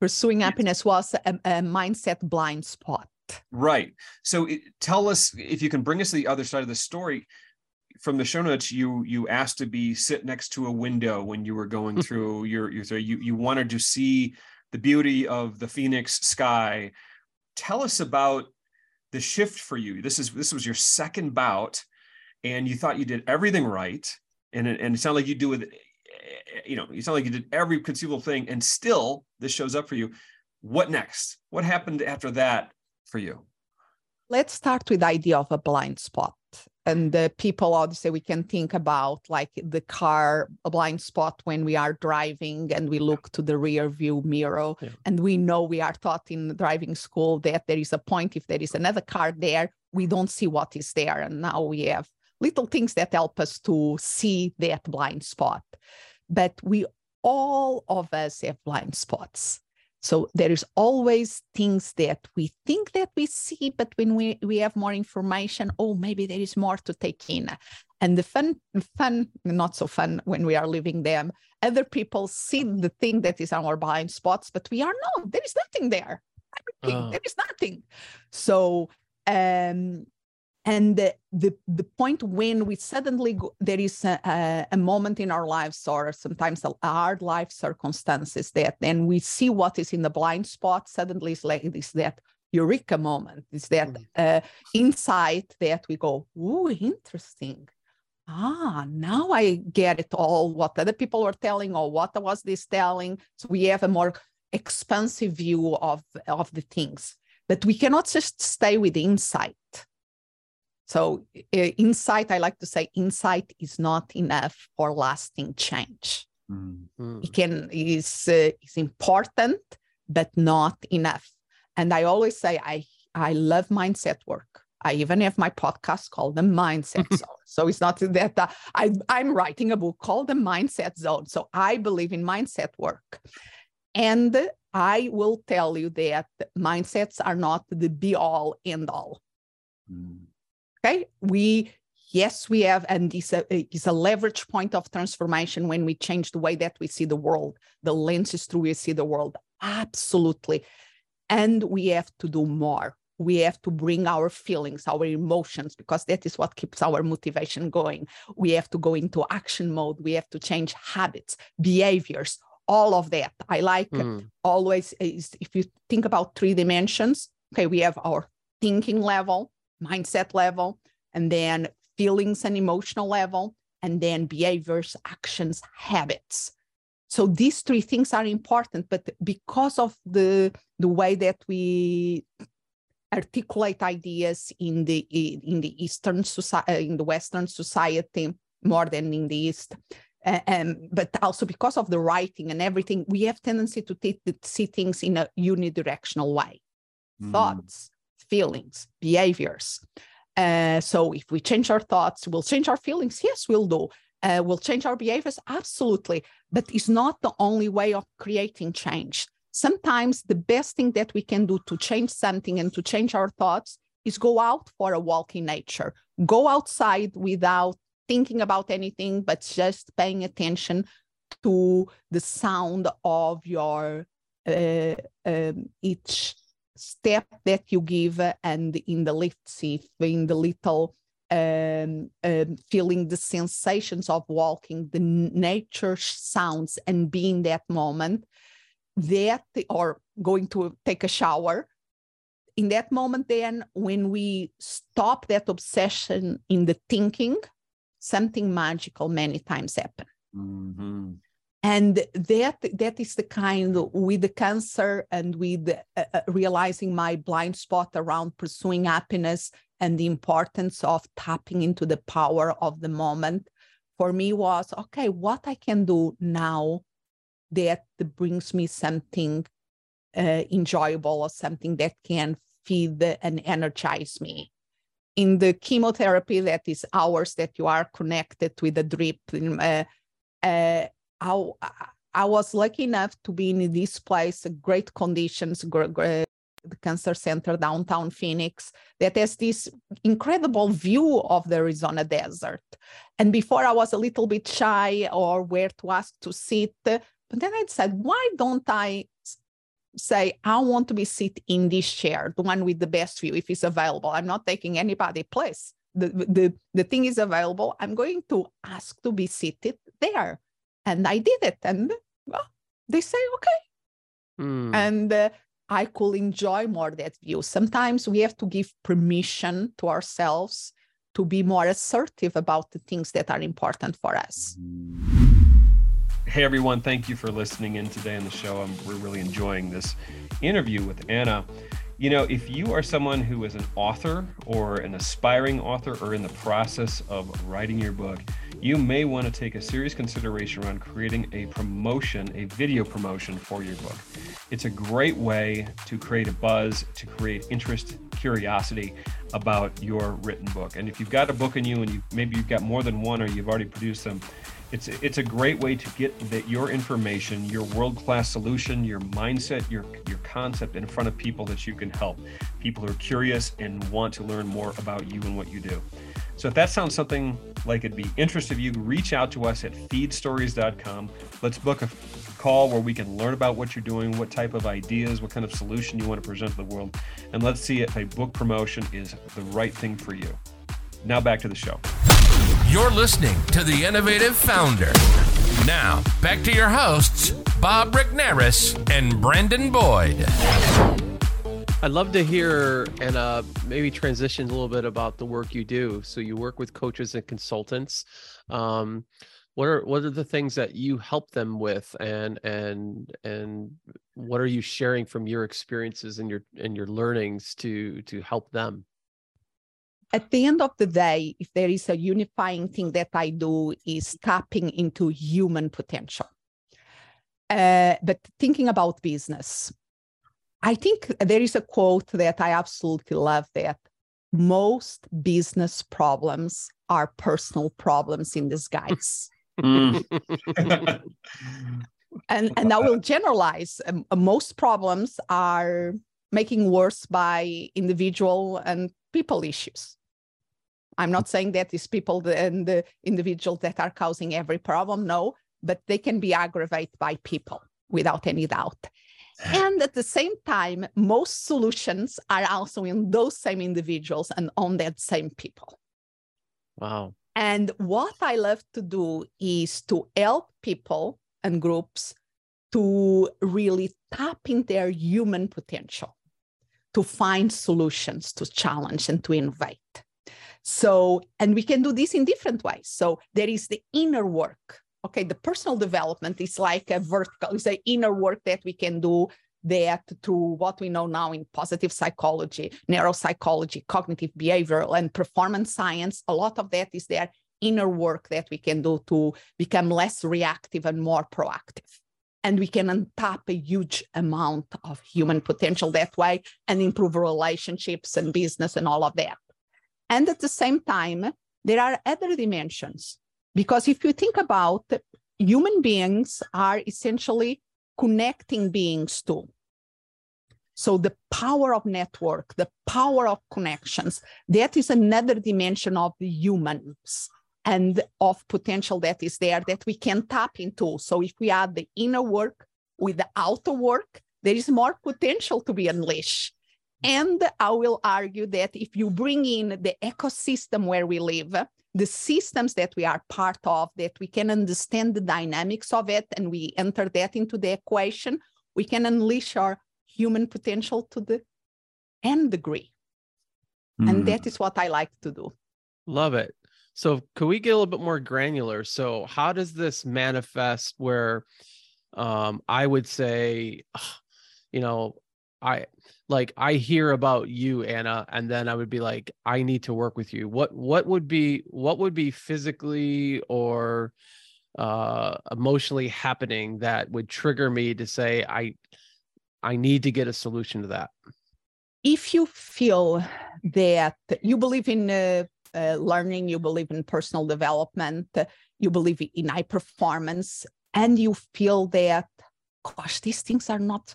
[SPEAKER 1] pursuing happiness was a, a mindset blind spot
[SPEAKER 4] Right. So it, tell us if you can bring us to the other side of the story. From the show notes, you you asked to be sit next to a window when you were going mm-hmm. through your your you you wanted to see the beauty of the Phoenix sky. Tell us about the shift for you. This is this was your second bout, and you thought you did everything right, and it, and it sounded like you do with eh, you know you sound like you did every conceivable thing, and still this shows up for you. What next? What happened after that for you?
[SPEAKER 1] Let's start with the idea of a blind spot. And the people obviously we can think about like the car a blind spot when we are driving and we look to the rear view mirror yeah. and we know we are taught in driving school that there is a point if there is another car there we don't see what is there and now we have little things that help us to see that blind spot but we all of us have blind spots so there is always things that we think that we see, but when we, we have more information, oh, maybe there is more to take in. And the fun, fun, not so fun when we are living them. Other people see the thing that is our blind spots, but we are no, there is nothing there. Uh. There is nothing. So um, and the, the, the point when we suddenly go, there is a, a, moment in our lives or sometimes a hard life circumstances that then we see what is in the blind spot suddenly it's like this that eureka moment. Is that mm. uh, insight that we go oh interesting. Ah now i get it all what other people were telling or what was this telling. So we have a more expansive view of of the things. But we cannot just stay with insight so uh, insight, I like to say, insight is not enough for lasting change. Mm-hmm. It can is uh, is important, but not enough. And I always say I I love mindset work. I even have my podcast called the Mindset [LAUGHS] Zone. So it's not that uh, I I'm writing a book called the Mindset Zone. So I believe in mindset work, and I will tell you that mindsets are not the be all end all. Mm. Okay. We, yes, we have, and it's a, it's a leverage point of transformation when we change the way that we see the world, the lenses through we see the world. Absolutely. And we have to do more. We have to bring our feelings, our emotions, because that is what keeps our motivation going. We have to go into action mode. We have to change habits, behaviors, all of that. I like mm. always, is if you think about three dimensions, okay, we have our thinking level, mindset level, and then feelings and emotional level, and then behaviors, actions, habits. So these three things are important, but because of the the way that we articulate ideas in the in the Eastern society, uh, in the Western society more than in the East, um, but also because of the writing and everything, we have tendency to see things in a unidirectional way. Mm. Thoughts, feelings, behaviors. Uh, so if we change our thoughts, we'll change our feelings. Yes, we'll do. Uh, we'll change our behaviors. Absolutely. But it's not the only way of creating change. Sometimes the best thing that we can do to change something and to change our thoughts is go out for a walk in nature. Go outside without thinking about anything, but just paying attention to the sound of your uh, um, each step that you give and in the lift seat, in the little um, um, feeling the sensations of walking, the nature sounds, and being that moment, that or going to take a shower. In that moment, then when we stop that obsession in the thinking, something magical many times happen. Mm-hmm and that that is the kind with the cancer and with uh, uh, realizing my blind spot around pursuing happiness and the importance of tapping into the power of the moment for me was okay what i can do now that brings me something uh, enjoyable or something that can feed and energize me. In the chemotherapy that is hours that you are connected with the drip uh, uh, I, I was lucky enough to be in this place, great conditions, great, the cancer center downtown Phoenix that has this incredible view of the Arizona desert. And before I was a little bit shy or where to ask to sit, but then I said, why don't I say I want to be sit in this chair, the one with the best view, if it's available. I'm not taking anybody place. The, the, the thing is available. I'm going to ask to be seated there and I did it. And well, they say, okay. Mm. And uh, I could enjoy more that view. Sometimes we have to give permission to ourselves to be more assertive about the things that are important for us.
[SPEAKER 4] Hey everyone, thank you for listening in today on the show. I'm, we're really enjoying this interview with Ana. You know, if you are someone who is an author or an aspiring author or in the process of writing your book, you may want to take a serious consideration around creating a promotion, a video promotion for your book. It's a great way to create a buzz, to create interest, curiosity about your written book. And if you've got a book in you and you maybe you've got more than one or you've already produced them, it's it's a great way to get that your information, your world-class solution, your mindset, your your concept in front of people that you can help. People who are curious and want to learn more about you and what you do. So if that sounds something like it'd be interest of you, reach out to us at feedstories.com. Let's book a call where we can learn about what you're doing, what type of ideas, what kind of solution you want to present to the world, and let's see if a book promotion is the right thing for you. Now back to the show.
[SPEAKER 3] You're listening to The Innovative Founder. Now, back to your hosts, Bob Regnerus and Brandon Boyd.
[SPEAKER 2] I'd love to hear and uh, maybe transition a little bit about the work you do. So you work with coaches and consultants. Um, what are what are the things that you help them with, and and and what are you sharing from your experiences and your and your learnings to to help them?
[SPEAKER 1] At the end of the day, if there is a unifying thing that I do is tapping into human potential. Uh, but thinking about business, I think there is a quote that I absolutely love that most business problems are personal problems in disguise. [LAUGHS] mm. [LAUGHS] and and I will generalize. Um, most problems are making worse by individual and people issues. I'm not saying that it's people and the individuals that are causing every problem, no, but they can be aggravated by people without any doubt. And at the same time, most solutions are also in those same individuals and on that same people.
[SPEAKER 2] Wow.
[SPEAKER 1] And what I love to do is to help people and groups to really tap in their human potential, to find solutions to challenge and to innovate. So, and we can do this in different ways. So there is the inner work. Okay, the personal development is like a vertical, it's the inner work that we can do that through what we know now in positive psychology, neuropsychology, cognitive behavioral, and performance science. A lot of that is their inner work that we can do to become less reactive and more proactive. And we can untap a huge amount of human potential that way and improve relationships and business and all of that. And at the same time, there are other dimensions. Because if you think about human beings are essentially connecting beings too. So the power of network, the power of connections, that is another dimension of the humans and of potential that is there that we can tap into. So if we add the inner work with the outer work, there is more potential to be unleashed. And I will argue that if you bring in the ecosystem where we live, the systems that we are part of, that we can understand the dynamics of it, and we enter that into the equation, we can unleash our human potential to the nth degree. Mm. And hmm. that is what I like to do.
[SPEAKER 2] Love it. So, could we get a little bit more granular? So, how does this manifest where um, I would say, [SIGHS] you know, I like I hear about you Ana and then I would be like I need to work with you. What what would be what would be physically or uh emotionally happening that would trigger me to say I I need to get a solution to that.
[SPEAKER 1] If you feel that you believe in uh, uh, learning, you believe in personal development, you believe in high performance, and you feel that, gosh, these things are not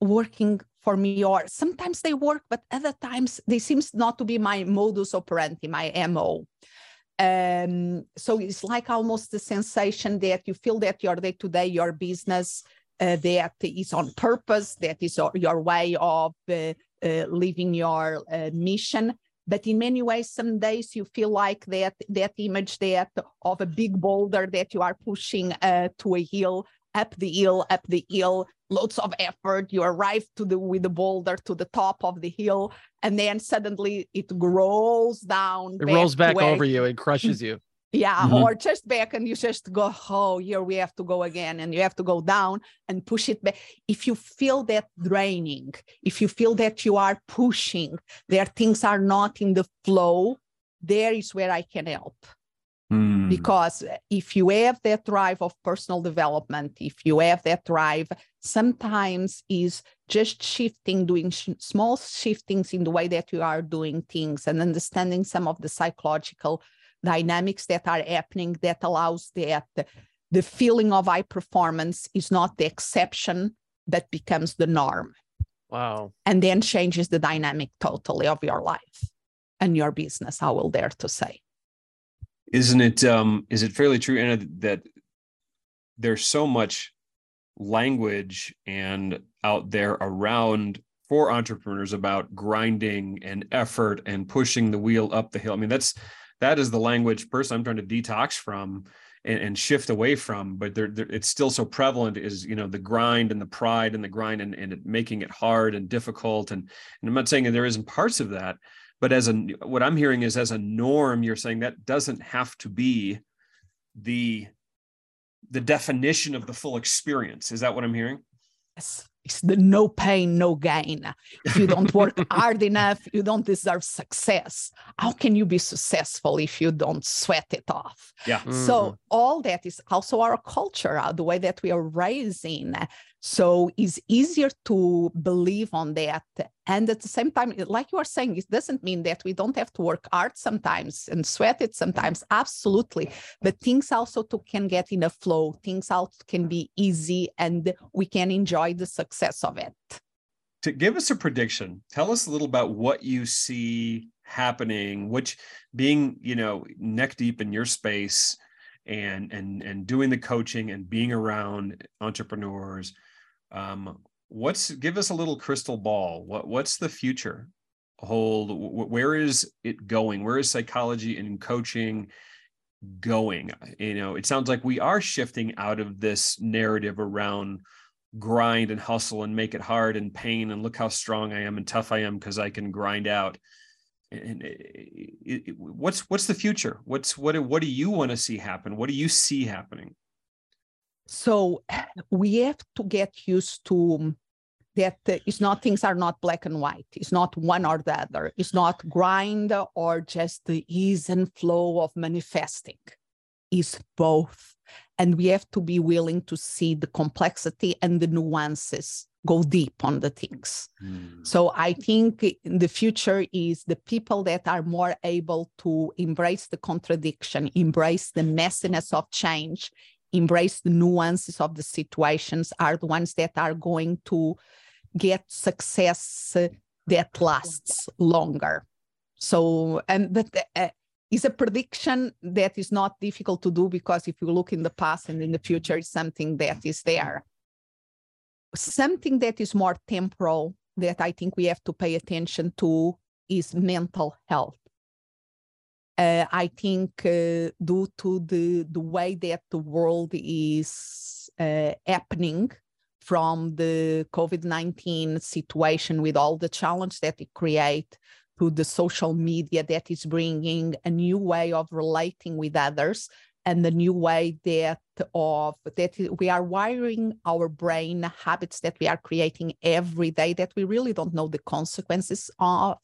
[SPEAKER 1] working for me or sometimes they work but other times they seems not to be my modus operandi my mo um, so it's like almost the sensation that you feel that your day to day your business uh, that is on purpose that is your way of uh, uh, living your uh, mission. But in many ways some days you feel like that that image that of a big boulder that you are pushing uh, to a hill up the hill up the hill lots of effort. You arrive to the with the boulder to the top of the hill and then suddenly it rolls down
[SPEAKER 2] it rolls back over you. And crushes you. [LAUGHS]
[SPEAKER 1] Yeah mm-hmm. or just back and you just go oh here we have to go again and you have to go down and push it back if you feel that draining if you feel that you are pushing there things are not in the flow there is where i can help Mm. Because if you have that drive of personal development, if you have that drive, sometimes is just shifting, doing sh- small shiftings in the way that you are doing things and understanding some of the psychological dynamics that are happening that allows that the feeling of high performance is not the exception that becomes the norm.
[SPEAKER 2] Wow.
[SPEAKER 1] And then changes the dynamic totally of your life and your business, I will dare to say
[SPEAKER 4] isn't it um is it fairly true Ana, that there's so much language and out there around for entrepreneurs about grinding and effort and pushing the wheel up the hill? I mean that's that is the language person i'm trying to detox from and, and shift away from but it's still so prevalent is you know the grind and the pride and the grind and, and it making it hard and difficult. And, and i'm not saying that there isn't parts of that but as a what i'm hearing is as a norm you're saying that doesn't have to be the the definition of the full experience. Is that what i'm hearing?
[SPEAKER 1] Yes. It's the no pain no gain. If you don't work [LAUGHS] hard enough. You don't deserve success. How can you be successful if you don't sweat it off?
[SPEAKER 4] Yeah. Mm-hmm.
[SPEAKER 1] so all that is also our culture uh, the way that we are raising So it's easier to believe on that. And at the same time, like you are saying, it doesn't mean that we don't have to work hard sometimes and sweat it sometimes. Absolutely. But things also to, can get in a flow, things also can be easy and we can enjoy the success of it.
[SPEAKER 4] To give us a prediction, tell us a little about what you see happening, which being, you know, neck deep in your space and and and doing the coaching and being around entrepreneurs um, what's give us a little crystal ball. What what's the future hold? Where is it going? Where is psychology and coaching going? You know, it sounds like we are shifting out of this narrative around grind and hustle and make it hard and pain and look how strong I am and tough I am because I can grind out. And it, it, what's what's the future? What's what what do you want to see happen? What do you see happening?
[SPEAKER 1] So we have to get used to that it's not things are not black and white. It's not one or the other. It's not grind or just the ease and flow of manifesting. It's both. And we have to be willing to see the complexity and the nuances, go deep on the things. Mm. So I think the future is the people that are more able to embrace the contradiction, embrace the messiness of change, embrace the nuances of the situations are the ones that are going to get success that lasts longer. So and that uh, is a prediction that is not difficult to do because if you look in the past and in the future it's something that is there. Something that is more temporal that i think we have to pay attention to is mental health uh, I think uh, due to the, the way that the world is uh, happening from the COVID-19 situation with all the challenge that it create to the social media that is bringing a new way of relating with others and the new way that of that we are wiring our brain habits that we are creating every day that we really don't know the consequences of.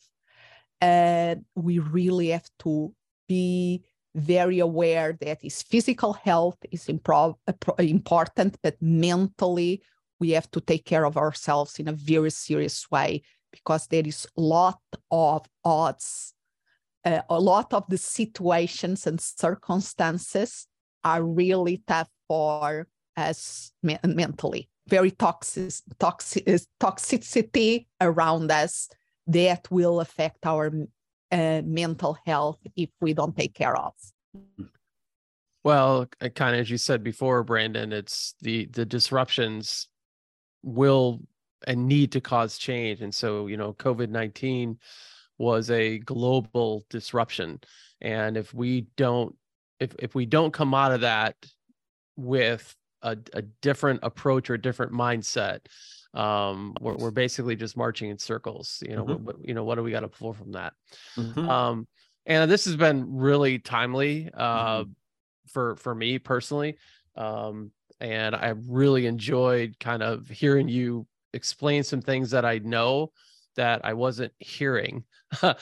[SPEAKER 1] Uh, we really have to be very aware that his physical health is improv- important, but mentally we have to take care of ourselves in a very serious way because there is a lot of odds. Uh, a lot of the situations and circumstances are really tough for us me- mentally. Very toxic, toxic, toxicity around us that will affect our uh, mental health if we don't take care of.
[SPEAKER 2] Well, kind of as you said before, Brandon, it's the the disruptions will and need to cause change, and so you know, COVID nineteen was a global disruption, and if we don't if if we don't come out of that with a, a different approach or a different mindset, um we're, we're basically just marching in circles you know mm-hmm. what, you know what do we got to pull from that mm-hmm. um and this has been really timely uh mm-hmm. for for me personally um and i really enjoyed kind of hearing you explain some things that i know that i wasn't hearing [LAUGHS] uh,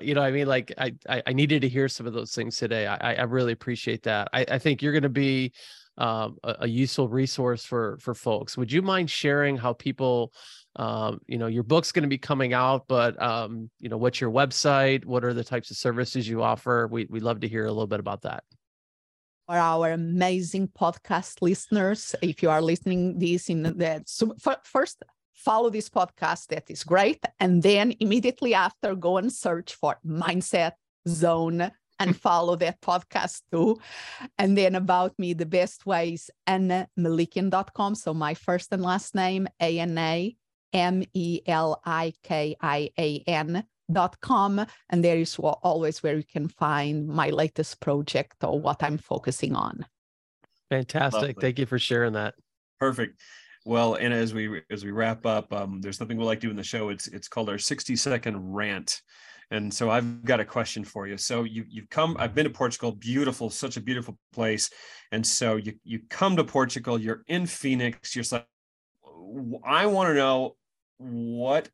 [SPEAKER 2] you know i mean like I, I, I needed to hear some of those things today i i really appreciate that i i think you're going to be um, a, a, useful resource for for folks. Would you mind sharing how people, um, you know, your book's going to be coming out, but um, you know, what's your website? What are the types of services you offer? We we love to hear a little bit about that.
[SPEAKER 1] For our amazing podcast listeners, if you are listening this in the so first follow this podcast that is great and then immediately after go and search for mindset zone and [LAUGHS] follow that podcast too. And then about me, the best way is anamelikian.com. So my first and last name, A N A M E L I K I A N dot com. And there is always where you can find my latest project or what i'm focusing on.
[SPEAKER 2] Fantastic. Lovely. thank you for sharing that.
[SPEAKER 4] Perfect. Well and as we as we wrap up um, there's something we like doing the show. It's it's called our 60 second rant and so I've got a question for you. So you you've come. I've been to Portugal. Beautiful, such a beautiful place. And so you you come to Portugal. You're in Phoenix. You're like, I want to know what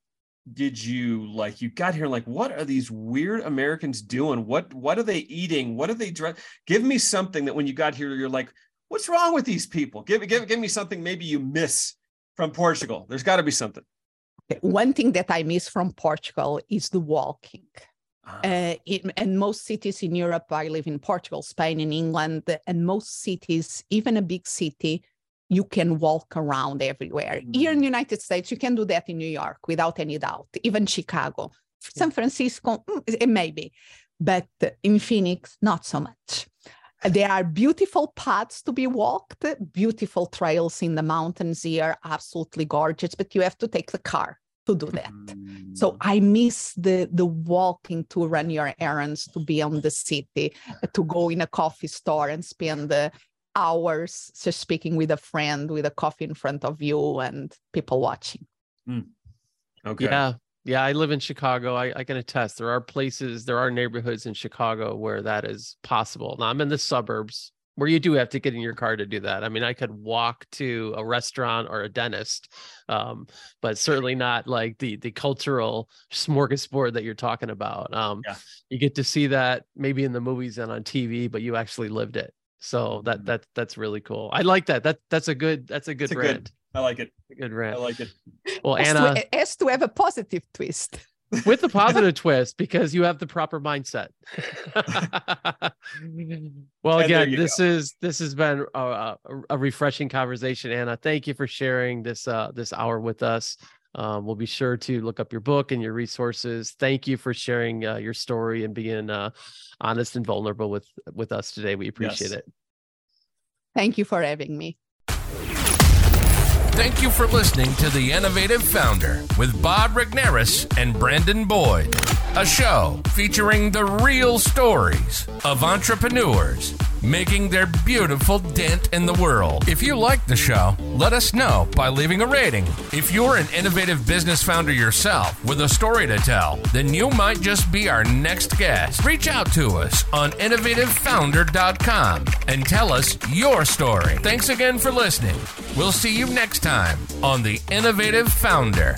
[SPEAKER 4] did you like you got here like what are these weird americans doing what what are they eating what are they dress give me something that when you got here you're like what's wrong with these people give give give me something maybe you miss from Portugal. There's got to be something.
[SPEAKER 1] One thing that I miss from Portugal is the walking.
[SPEAKER 4] Ah.
[SPEAKER 1] Uh, in, in most cities in Europe, I live in Portugal, Spain, and England, and most cities, even a big city, you can walk around everywhere. Here in the United States, you can do that in New York without any doubt, even Chicago. San Francisco, mm, it may be, but in Phoenix, not so much. There are beautiful paths to be walked, beautiful trails in the mountains here, absolutely gorgeous, but you have to take the car to do that. So
[SPEAKER 4] Mm.
[SPEAKER 1] I miss the the walking to run your errands, to be on the city, to go in a coffee store and spend the hours just speaking with a friend with a coffee in front of you and people watching.
[SPEAKER 4] okay.
[SPEAKER 2] Yeah. Yeah. I live in Chicago. I, I can attest there are places, there are neighborhoods in Chicago where that is possible. Now I'm in the suburbs where you do have to get in your car to do that. I mean, I could walk to a restaurant or a dentist, um, but certainly not like the the cultural smorgasbord that you're talking about. Um,
[SPEAKER 4] Yeah.
[SPEAKER 2] You get to see that maybe in the movies and on TV, but you actually lived it. So that
[SPEAKER 4] Mhm.
[SPEAKER 2] that that's really cool. I like that. That that's a good that's a good
[SPEAKER 4] It's a good-
[SPEAKER 2] rant.
[SPEAKER 4] I like it.
[SPEAKER 2] Good good
[SPEAKER 4] I like it.
[SPEAKER 2] Well,
[SPEAKER 1] Has
[SPEAKER 2] Ana,
[SPEAKER 1] to, has to have a positive twist. [LAUGHS]
[SPEAKER 2] with the positive [LAUGHS] twist because you have the proper mindset. [LAUGHS] well, again,
[SPEAKER 4] you
[SPEAKER 2] this is this has been a, a, a refreshing conversation, Ana. Thank you for sharing this uh, this hour with us. Um, we'll be sure to look up your book and your resources. Thank you for sharing uh, your story and being uh, honest and vulnerable with with us today. We appreciate
[SPEAKER 4] Yes.
[SPEAKER 2] it.
[SPEAKER 1] Thank you for having me.
[SPEAKER 3] Thank you for listening to The Innovative Founder with Bob Regnerus and Brandon Boyd, a show featuring the real stories of entrepreneurs making their beautiful dent in the world. If you like the show, let us know by leaving a rating. If you're an innovative business founder yourself with a story to tell, then you might just be our next guest. Reach out to us on innovativefounder.com and tell us your story. Thanks again for listening. We'll see you next time on The Innovative Founder.